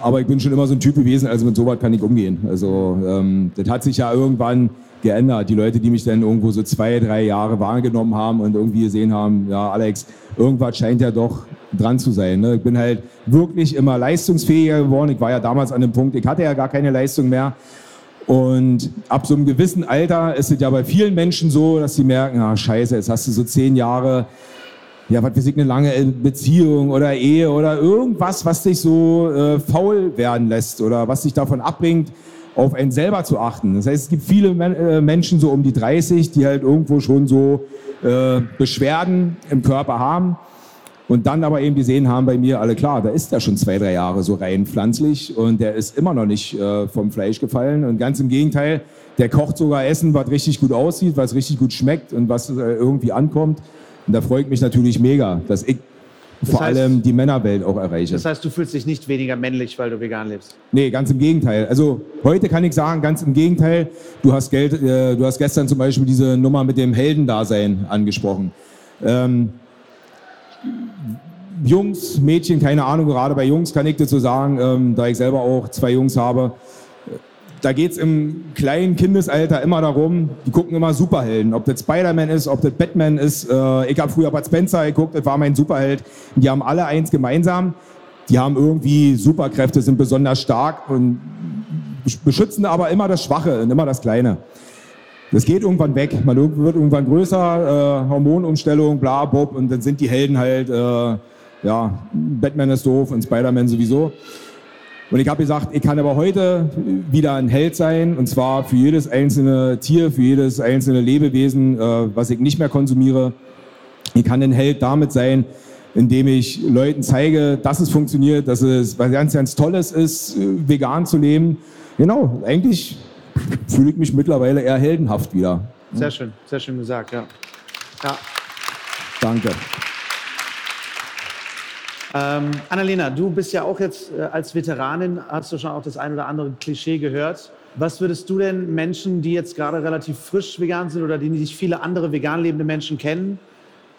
Aber ich bin schon immer so ein Typ gewesen, also mit sowas kann ich umgehen. Also ähm, das hat sich ja irgendwann geändert. Die Leute, die mich dann irgendwo so zwei, drei Jahre wahrgenommen haben und irgendwie gesehen haben, ja, Alex, irgendwas scheint ja doch dran zu sein. Ne? Ich bin halt wirklich immer leistungsfähiger geworden. Ich war ja damals an dem Punkt, ich hatte ja gar keine Leistung mehr. Und ab so einem gewissen Alter ist es ja bei vielen Menschen so, dass sie merken, ah, scheiße, jetzt hast du so zehn Jahre, ja, was weiß ich, eine lange Beziehung oder Ehe oder irgendwas, was dich so äh, faul werden lässt oder was dich davon abbringt, auf einen selber zu achten. Das heißt, es gibt viele äh, Menschen so um die 30, die halt irgendwo schon so äh, Beschwerden im Körper haben und dann aber eben gesehen haben bei mir, alle klar, da ist er schon zwei, drei Jahre so rein pflanzlich und der ist immer noch nicht äh, vom Fleisch gefallen und ganz im Gegenteil, der kocht sogar Essen, was richtig gut aussieht, was richtig gut schmeckt und was äh, irgendwie ankommt. Und da freut mich natürlich mega, dass ich das vor heißt, allem die Männerwelt auch erreiche. Das heißt, du fühlst dich nicht weniger männlich, weil du vegan lebst? Nee, ganz im Gegenteil. Also heute kann ich sagen, ganz im Gegenteil. Du hast, Geld, äh, du hast gestern zum Beispiel diese Nummer mit dem Heldendasein angesprochen. Ähm, Jungs, Mädchen, keine Ahnung, gerade bei Jungs kann ich dazu sagen, ähm, da ich selber auch zwei Jungs habe, da geht es im kleinen Kindesalter immer darum, die gucken immer Superhelden. Ob das Spider-Man ist, ob das Batman ist. Äh, ich habe früher Bud Spencer geguckt, das war mein Superheld. Die haben alle eins gemeinsam. Die haben irgendwie Superkräfte, sind besonders stark und beschützen aber immer das Schwache und immer das Kleine. Das geht irgendwann weg. Man wird irgendwann größer, äh, Hormonumstellung, bla, bob, und dann sind die Helden halt, äh, ja, Batman ist doof und Spider-Man sowieso. Und ich habe gesagt, ich kann aber heute wieder ein Held sein, und zwar für jedes einzelne Tier, für jedes einzelne Lebewesen, äh, was ich nicht mehr konsumiere. Ich kann ein Held damit sein, indem ich Leuten zeige, dass es funktioniert, dass es was ganz, ganz Tolles ist, äh, vegan zu leben. Genau, eigentlich fühle ich mich mittlerweile eher heldenhaft wieder. Sehr schön, sehr schön gesagt, ja. ja. Danke. Ähm, Annalena, du bist ja auch jetzt äh, als Veteranin, hast du schon auch das ein oder andere Klischee gehört. Was würdest du denn Menschen, die jetzt gerade relativ frisch vegan sind oder die nicht viele andere vegan lebende Menschen kennen,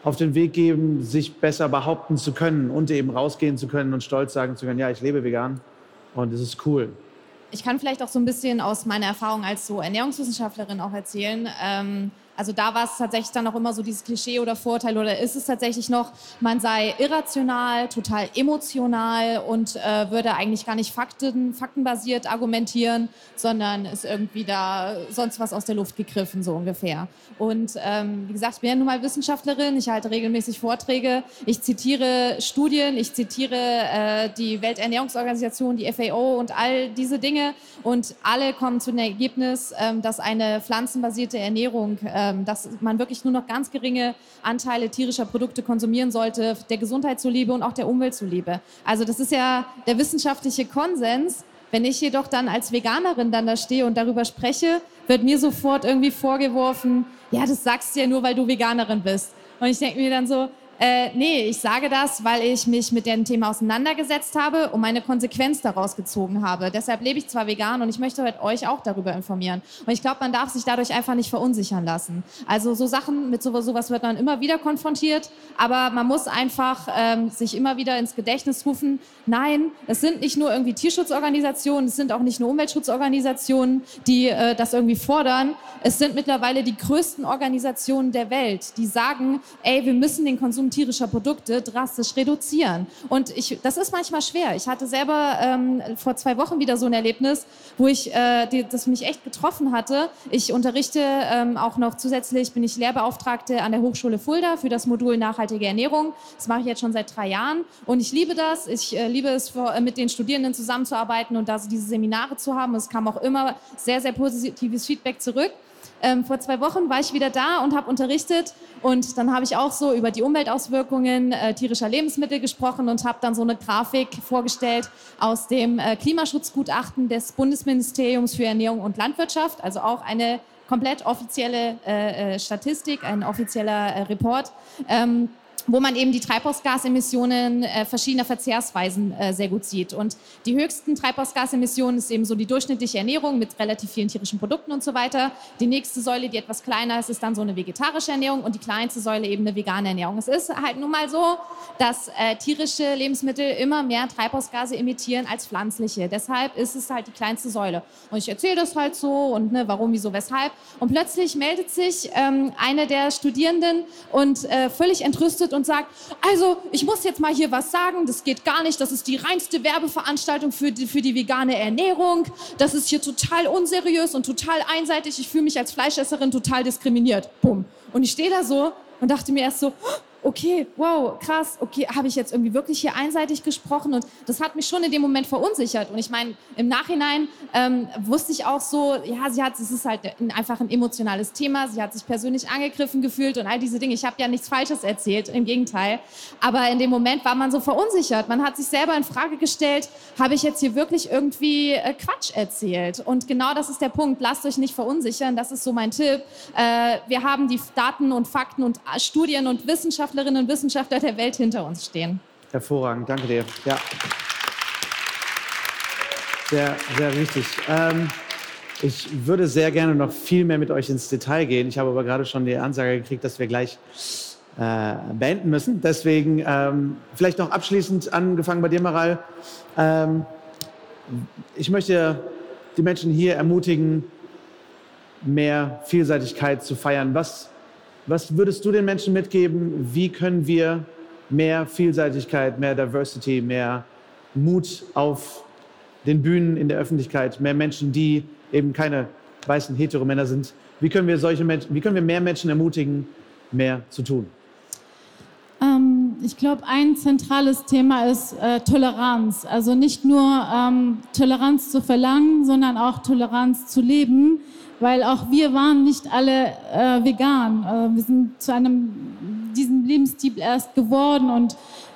auf den Weg geben, sich besser behaupten zu können und eben rausgehen zu können und stolz sagen zu können, ja, ich lebe vegan und es ist cool. Ich kann vielleicht auch so ein bisschen aus meiner Erfahrung als so Ernährungswissenschaftlerin auch erzählen. Ähm, also da war es tatsächlich dann auch immer so dieses Klischee oder Vorteil oder ist es tatsächlich noch, man sei irrational, total emotional und äh, würde eigentlich gar nicht Fakten, faktenbasiert argumentieren, sondern ist irgendwie da sonst was aus der Luft gegriffen, so ungefähr. Und ähm, wie gesagt, ich bin ja nun mal Wissenschaftlerin, ich halte regelmäßig Vorträge, ich zitiere Studien, ich zitiere äh, die Welternährungsorganisation, die FAO und all diese Dinge und alle kommen zu dem Ergebnis, ähm, dass eine pflanzenbasierte Ernährung äh, dass man wirklich nur noch ganz geringe Anteile tierischer Produkte konsumieren sollte, der Gesundheit zuliebe und auch der Umwelt zuliebe. Also das ist ja der wissenschaftliche Konsens. Wenn ich jedoch dann als Veganerin dann da stehe und darüber spreche, wird mir sofort irgendwie vorgeworfen, ja, das sagst du ja nur, weil du Veganerin bist. Und ich denke mir dann so, äh, nee, ich sage das, weil ich mich mit dem Thema auseinandergesetzt habe und meine Konsequenz daraus gezogen habe. Deshalb lebe ich zwar vegan und ich möchte heute euch auch darüber informieren. Und ich glaube, man darf sich dadurch einfach nicht verunsichern lassen. Also so Sachen, mit sowas, sowas wird man immer wieder konfrontiert, aber man muss einfach ähm, sich immer wieder ins Gedächtnis rufen, nein, es sind nicht nur irgendwie Tierschutzorganisationen, es sind auch nicht nur Umweltschutzorganisationen, die äh, das irgendwie fordern. Es sind mittlerweile die größten Organisationen der Welt, die sagen, ey, wir müssen den Konsum tierischer Produkte drastisch reduzieren. Und ich, das ist manchmal schwer. Ich hatte selber ähm, vor zwei Wochen wieder so ein Erlebnis, wo ich, äh, die, das mich echt getroffen hatte. Ich unterrichte ähm, auch noch zusätzlich, bin ich Lehrbeauftragte an der Hochschule Fulda für das Modul Nachhaltige Ernährung. Das mache ich jetzt schon seit drei Jahren und ich liebe das. Ich äh, liebe es, für, äh, mit den Studierenden zusammenzuarbeiten und da diese Seminare zu haben. Es kam auch immer sehr, sehr positives Feedback zurück. Ähm, vor zwei Wochen war ich wieder da und habe unterrichtet und dann habe ich auch so über die Umweltauswirkungen äh, tierischer Lebensmittel gesprochen und habe dann so eine Grafik vorgestellt aus dem äh, Klimaschutzgutachten des Bundesministeriums für Ernährung und Landwirtschaft, also auch eine komplett offizielle äh, äh Statistik, ein offizieller äh, Report. Ähm, wo man eben die Treibhausgasemissionen äh, verschiedener Verzehrsweisen äh, sehr gut sieht. Und die höchsten Treibhausgasemissionen ist eben so die durchschnittliche Ernährung mit relativ vielen tierischen Produkten und so weiter. Die nächste Säule, die etwas kleiner ist, ist dann so eine vegetarische Ernährung und die kleinste Säule eben eine vegane Ernährung. Es ist halt nun mal so, dass äh, tierische Lebensmittel immer mehr Treibhausgase emittieren als pflanzliche. Deshalb ist es halt die kleinste Säule. Und ich erzähle das halt so und ne, warum, wieso, weshalb. Und plötzlich meldet sich ähm, eine der Studierenden und äh, völlig entrüstet und sagt, also ich muss jetzt mal hier was sagen, das geht gar nicht, das ist die reinste Werbeveranstaltung für die, für die vegane Ernährung, das ist hier total unseriös und total einseitig, ich fühle mich als Fleischesserin total diskriminiert. Bumm. Und ich stehe da so und dachte mir erst so, okay, wow, krass, okay, habe ich jetzt irgendwie wirklich hier einseitig gesprochen? Und das hat mich schon in dem Moment verunsichert. Und ich meine, im Nachhinein ähm, wusste ich auch so, ja, sie hat, es ist halt ein, einfach ein emotionales Thema, sie hat sich persönlich angegriffen gefühlt und all diese Dinge. Ich habe ja nichts Falsches erzählt, im Gegenteil, aber in dem Moment war man so verunsichert, man hat sich selber in Frage gestellt, habe ich jetzt hier wirklich irgendwie äh, Quatsch erzählt? Und genau das ist der Punkt, lasst euch nicht verunsichern, das ist so mein Tipp. Äh, wir haben die Daten und Fakten und äh, Studien und Wissenschaft Wissenschaftlerinnen und Wissenschaftler der Welt hinter uns stehen. Hervorragend, danke dir. Ja. Sehr, sehr richtig. Ähm, ich würde sehr gerne noch viel mehr mit euch ins Detail gehen. Ich habe aber gerade schon die Ansage gekriegt, dass wir gleich äh, beenden müssen. Deswegen ähm, vielleicht noch abschließend angefangen bei dir, Maral. Ähm, ich möchte die Menschen hier ermutigen, mehr Vielseitigkeit zu feiern. Was was würdest du den Menschen mitgeben? Wie können wir mehr Vielseitigkeit, mehr Diversity, mehr Mut auf den Bühnen in der Öffentlichkeit, mehr Menschen, die eben keine weißen Heteromänner sind. Wie können wir solche Menschen, wie können wir mehr Menschen ermutigen, mehr zu tun? Ähm, ich glaube, ein zentrales Thema ist äh, Toleranz. Also nicht nur ähm, Toleranz zu verlangen, sondern auch Toleranz zu leben weil auch wir waren nicht alle äh, vegan. Äh, wir sind zu einem diesem Lebensstil erst geworden und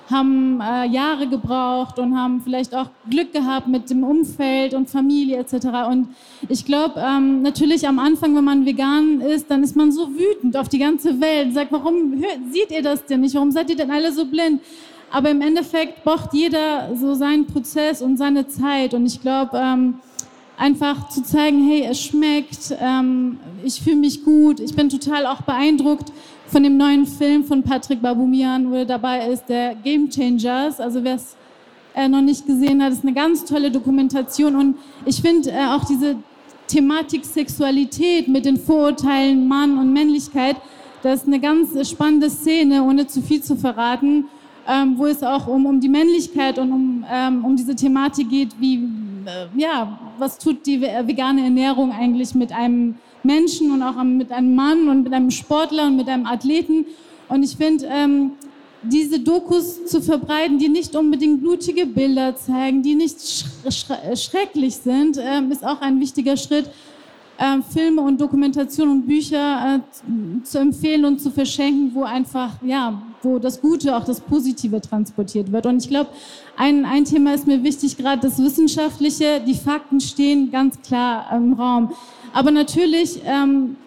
haben äh, Jahre gebraucht und haben vielleicht auch Glück gehabt mit dem Umfeld und Familie etc. Und ich glaube, ähm, natürlich am Anfang, wenn man vegan ist, dann ist man so wütend auf die ganze Welt und sagt, warum hört, seht ihr das denn nicht? Warum seid ihr denn alle so blind? Aber im Endeffekt braucht jeder so seinen Prozess und seine Zeit. Und ich glaube, ähm, einfach zu zeigen, hey, es schmeckt, ähm, ich fühle mich gut. Ich bin total auch beeindruckt von dem neuen Film von Patrick Babumian, wo er dabei ist, der Game Changers. Also wer es äh, noch nicht gesehen hat, ist eine ganz tolle Dokumentation. Und ich finde äh, auch diese Thematik Sexualität mit den Vorurteilen Mann und Männlichkeit, das ist eine ganz spannende Szene, ohne zu viel zu verraten, ähm, wo es auch um, um die Männlichkeit und um, ähm, um diese Thematik geht, wie, äh, ja, was tut die vegane Ernährung eigentlich mit einem Menschen und auch mit einem Mann und mit einem Sportler und mit einem Athleten. Und ich finde, ähm, diese Dokus zu verbreiten, die nicht unbedingt blutige Bilder zeigen, die nicht sch sch schrecklich sind, ähm, ist auch ein wichtiger Schritt, ähm, Filme und Dokumentation und Bücher äh, zu empfehlen und zu verschenken, wo einfach, ja, wo das Gute, auch das Positive transportiert wird. Und ich glaube, ein, ein Thema ist mir wichtig, gerade das Wissenschaftliche, die Fakten stehen ganz klar im Raum. Aber natürlich ähm,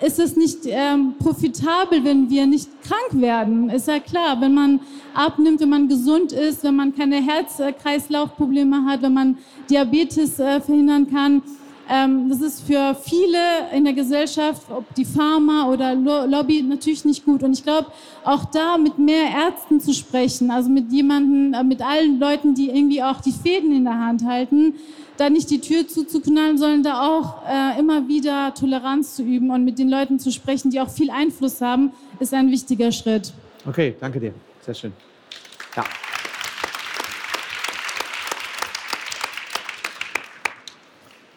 ist es nicht ähm, profitabel, wenn wir nicht krank werden. Ist ja klar, wenn man abnimmt, wenn man gesund ist, wenn man keine Herz-Kreislauf-Probleme hat, wenn man Diabetes äh, verhindern kann. Ähm, das ist für viele in der Gesellschaft, ob die Pharma oder Lo Lobby, natürlich nicht gut. Und ich glaube, auch da mit mehr Ärzten zu sprechen, also mit jemanden, äh, mit allen Leuten, die irgendwie auch die Fäden in der Hand halten, da nicht die Tür zuzuknallen, sondern da auch äh, immer wieder Toleranz zu üben und mit den Leuten zu sprechen, die auch viel Einfluss haben, ist ein wichtiger Schritt. Okay, danke dir. Sehr schön. Ja.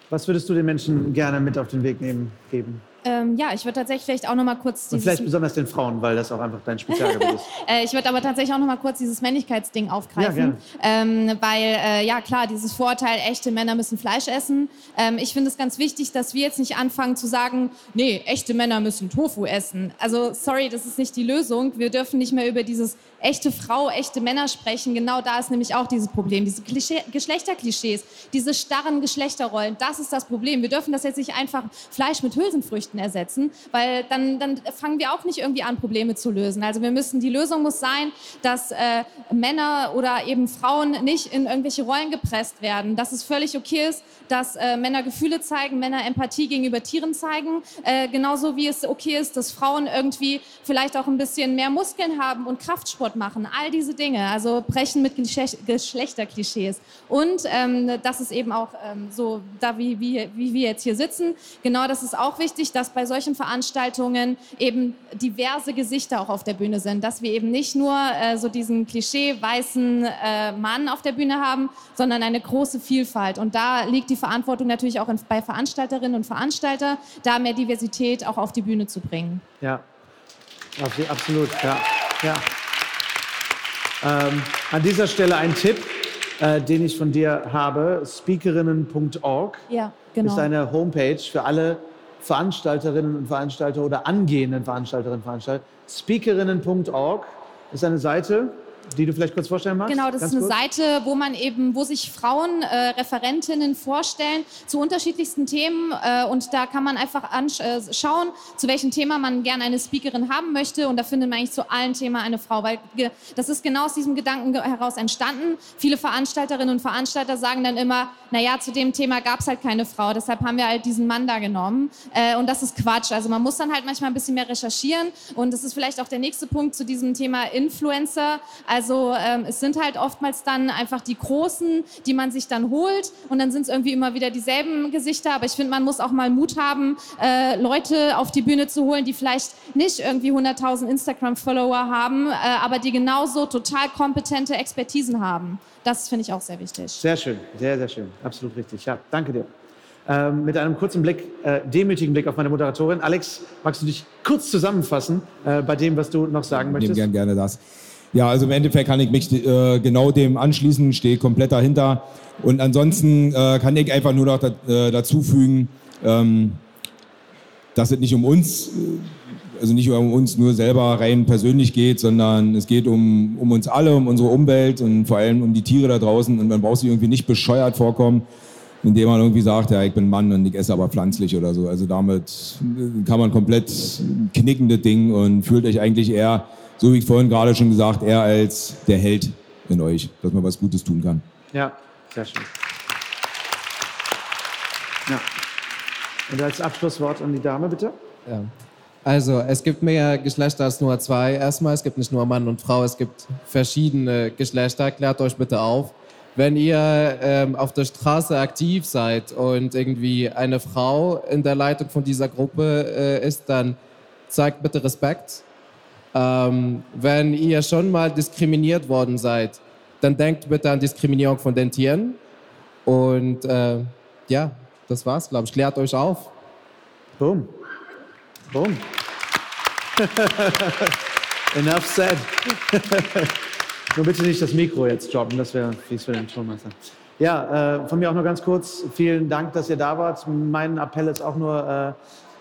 Was würdest du den Menschen gerne mit auf den Weg nehmen, geben? Ähm, ja, ich würde tatsächlich vielleicht auch noch mal kurz Und vielleicht besonders den Frauen, weil das auch einfach dein Spezialgebiet ist. <laughs> äh, ich würde aber tatsächlich auch noch mal kurz dieses Männlichkeitsding aufgreifen, ja, ähm, weil äh, ja klar, dieses Vorurteil, echte Männer müssen Fleisch essen. Ähm, ich finde es ganz wichtig, dass wir jetzt nicht anfangen zu sagen, nee, echte Männer müssen Tofu essen. Also sorry, das ist nicht die Lösung. Wir dürfen nicht mehr über dieses echte Frau, echte Männer sprechen. Genau da ist nämlich auch dieses Problem, diese Klischee, Geschlechterklischees, diese starren Geschlechterrollen. Das ist das Problem. Wir dürfen das jetzt nicht einfach Fleisch mit Hülsenfrüchten ersetzen, weil dann, dann fangen wir auch nicht irgendwie an, Probleme zu lösen. Also wir müssen, die Lösung muss sein, dass äh, Männer oder eben Frauen nicht in irgendwelche Rollen gepresst werden, dass es völlig okay ist, dass äh, Männer Gefühle zeigen, Männer Empathie gegenüber Tieren zeigen, äh, genauso wie es okay ist, dass Frauen irgendwie vielleicht auch ein bisschen mehr Muskeln haben und Kraftsport machen. All diese Dinge, also brechen mit Geschlechterklischees. Und ähm, das ist eben auch ähm, so, da wie, wie, wie wir jetzt hier sitzen, genau das ist auch wichtig, dass bei solchen Veranstaltungen eben diverse Gesichter auch auf der Bühne sind, dass wir eben nicht nur äh, so diesen Klischee weißen äh, Mann auf der Bühne haben, sondern eine große Vielfalt. Und da liegt die Verantwortung natürlich auch in, bei Veranstalterinnen und Veranstalter, da mehr Diversität auch auf die Bühne zu bringen. Ja, absolut, ja. ja. Ähm, an dieser Stelle ein Tipp, äh, den ich von dir habe. Speakerinnen.org ja, genau. ist eine Homepage für alle Veranstalterinnen und Veranstalter oder angehenden Veranstalterinnen und Veranstalter. Speakerinnen.org ist eine Seite, die du vielleicht kurz vorstellen magst? Genau, das Ganz ist eine kurz. Seite, wo man eben, wo sich Frauen, äh, Referentinnen vorstellen zu unterschiedlichsten Themen äh, und da kann man einfach anschauen, äh, zu welchem Thema man gerne eine Speakerin haben möchte und da findet man eigentlich zu allen Themen eine Frau, weil das ist genau aus diesem Gedanken heraus entstanden. Viele Veranstalterinnen und Veranstalter sagen dann immer, naja, zu dem Thema gab es halt keine Frau, deshalb haben wir halt diesen Mann da genommen äh, und das ist Quatsch. Also man muss dann halt manchmal ein bisschen mehr recherchieren und das ist vielleicht auch der nächste Punkt zu diesem Thema Influencer. Also ähm, es sind halt oftmals dann einfach die Großen, die man sich dann holt und dann sind es irgendwie immer wieder dieselben Gesichter. Aber ich finde, man muss auch mal Mut haben, äh, Leute auf die Bühne zu holen, die vielleicht nicht irgendwie 100.000 Instagram-Follower haben, äh, aber die genauso total kompetente Expertisen haben. Das finde ich auch sehr wichtig. Sehr schön, sehr, sehr schön. Absolut richtig. Ja, danke dir. Ähm, mit einem kurzen Blick, äh, demütigen Blick auf meine Moderatorin. Alex, magst du dich kurz zusammenfassen äh, bei dem, was du noch sagen Ich möchtest? nehme gern gerne das. Ja, also im Endeffekt kann ich mich äh, genau dem anschließen, stehe komplett dahinter. Und ansonsten äh, kann ich einfach nur noch da, äh, dazu fügen, ähm, dass es nicht um uns, äh, also nicht um uns nur selber rein persönlich geht, sondern es geht um, um uns alle, um unsere Umwelt und vor allem um die Tiere da draußen. Und man braucht sich irgendwie nicht bescheuert vorkommen, indem man irgendwie sagt, ja, ich bin Mann und ich esse aber pflanzlich oder so. Also damit kann man komplett knicken das Ding und fühlt euch eigentlich eher so wie ich vorhin gerade schon gesagt, er als der Held in euch, dass man was Gutes tun kann. Ja, sehr schön. Ja. Und als Abschlusswort an die Dame, bitte. Ja. Also, es gibt mehr Geschlechter als nur zwei. Erstmal, es gibt nicht nur Mann und Frau, es gibt verschiedene Geschlechter. Klärt euch bitte auf. Wenn ihr ähm, auf der Straße aktiv seid und irgendwie eine Frau in der Leitung von dieser Gruppe äh, ist, dann zeigt bitte Respekt. Ähm, wenn ihr schon mal diskriminiert worden seid, dann denkt bitte an Diskriminierung von den Tieren. Und äh, ja, das war's, glaube ich. Klärt euch auf. Boom. Boom. <laughs> Enough said. <laughs> Nur bitte nicht das Mikro jetzt droppen, das wäre fies für den Tonmeister. Ja, äh, von mir auch nur ganz kurz. Vielen Dank, dass ihr da wart. Mein Appell ist auch nur, äh,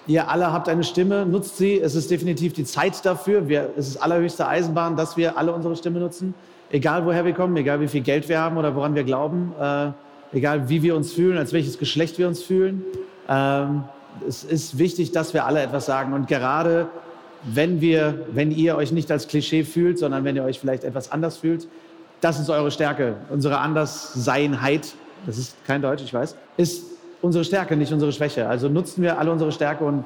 ihr alle habt eine Stimme, nutzt sie. Es ist definitiv die Zeit dafür. Wir, es ist allerhöchste Eisenbahn, dass wir alle unsere Stimme nutzen. Egal woher wir kommen, egal wie viel Geld wir haben oder woran wir glauben, äh, egal wie wir uns fühlen, als welches Geschlecht wir uns fühlen. Ähm, es ist wichtig, dass wir alle etwas sagen. Und gerade wenn wir, wenn ihr euch nicht als Klischee fühlt, sondern wenn ihr euch vielleicht etwas anders fühlt, das ist eure Stärke. Unsere Andersseinheit, das ist kein Deutsch, ich weiß, ist unsere Stärke, nicht unsere Schwäche. Also nutzen wir alle unsere Stärke und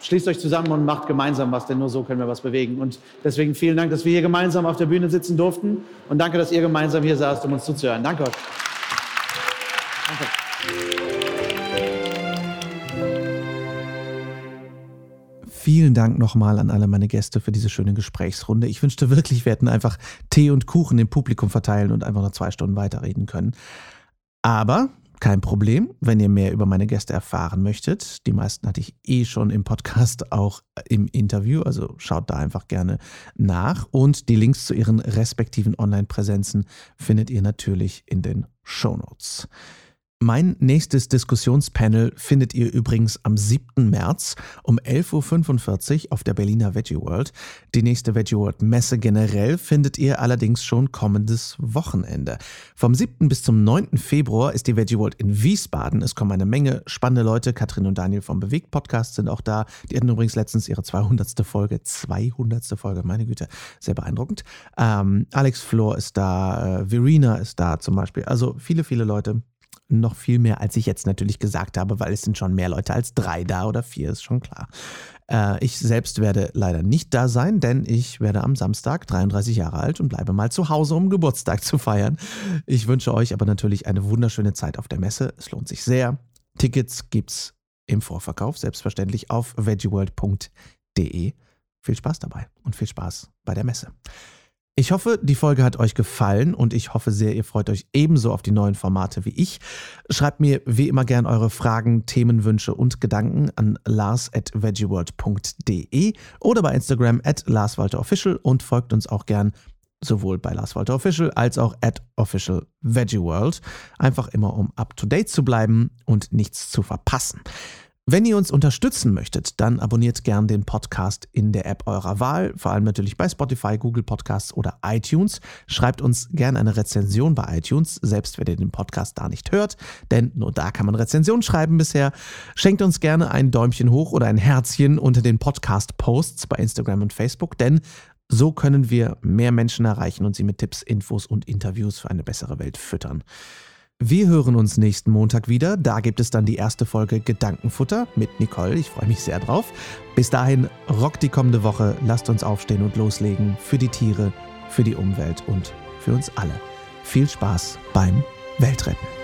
schließt euch zusammen und macht gemeinsam was, denn nur so können wir was bewegen. Und deswegen vielen Dank, dass wir hier gemeinsam auf der Bühne sitzen durften und danke, dass ihr gemeinsam hier saßt, um uns zuzuhören. Danke euch. Danke. Vielen Dank nochmal an alle meine Gäste für diese schöne Gesprächsrunde. Ich wünschte wirklich, wir hätten einfach Tee und Kuchen dem Publikum verteilen und einfach noch zwei Stunden weiterreden können. Aber kein Problem, wenn ihr mehr über meine Gäste erfahren möchtet. Die meisten hatte ich eh schon im Podcast, auch im Interview. Also schaut da einfach gerne nach. Und die Links zu ihren respektiven Online-Präsenzen findet ihr natürlich in den Show Notes. Mein nächstes Diskussionspanel findet ihr übrigens am 7. März um 11.45 Uhr auf der Berliner Veggie World. Die nächste Veggie World Messe generell findet ihr allerdings schon kommendes Wochenende. Vom 7. bis zum 9. Februar ist die Veggie World in Wiesbaden. Es kommen eine Menge spannende Leute. Katrin und Daniel vom Bewegt Podcast sind auch da. Die hatten übrigens letztens ihre 200. Folge. 200. Folge, meine Güte, sehr beeindruckend. Ähm, Alex Flor ist da, äh, Verena ist da zum Beispiel. Also viele, viele Leute noch viel mehr, als ich jetzt natürlich gesagt habe, weil es sind schon mehr Leute als drei da oder vier, ist schon klar. Äh, ich selbst werde leider nicht da sein, denn ich werde am Samstag 33 Jahre alt und bleibe mal zu Hause, um Geburtstag zu feiern. Ich wünsche euch aber natürlich eine wunderschöne Zeit auf der Messe. Es lohnt sich sehr. Tickets gibt's im Vorverkauf, selbstverständlich auf veggieworld.de. Viel Spaß dabei und viel Spaß bei der Messe. Ich hoffe, die Folge hat euch gefallen und ich hoffe sehr, ihr freut euch ebenso auf die neuen Formate wie ich. Schreibt mir wie immer gern eure Fragen, Themenwünsche und Gedanken an lars.veggieworld.de oder bei Instagram at larswalterofficial und folgt uns auch gern sowohl bei Lars Walter Official als auch at Official Veggie World. Einfach immer, um up to date zu bleiben und nichts zu verpassen. Wenn ihr uns unterstützen möchtet, dann abonniert gern den Podcast in der App eurer Wahl, vor allem natürlich bei Spotify, Google Podcasts oder iTunes. Schreibt uns gern eine Rezension bei iTunes, selbst wenn ihr den Podcast da nicht hört, denn nur da kann man Rezensionen schreiben bisher. Schenkt uns gerne ein Däumchen hoch oder ein Herzchen unter den Podcast-Posts bei Instagram und Facebook, denn so können wir mehr Menschen erreichen und sie mit Tipps, Infos und Interviews für eine bessere Welt füttern. Wir hören uns nächsten Montag wieder. Da gibt es dann die erste Folge Gedankenfutter mit Nicole. Ich freue mich sehr drauf. Bis dahin, rockt die kommende Woche. Lasst uns aufstehen und loslegen. Für die Tiere, für die Umwelt und für uns alle. Viel Spaß beim Weltretten.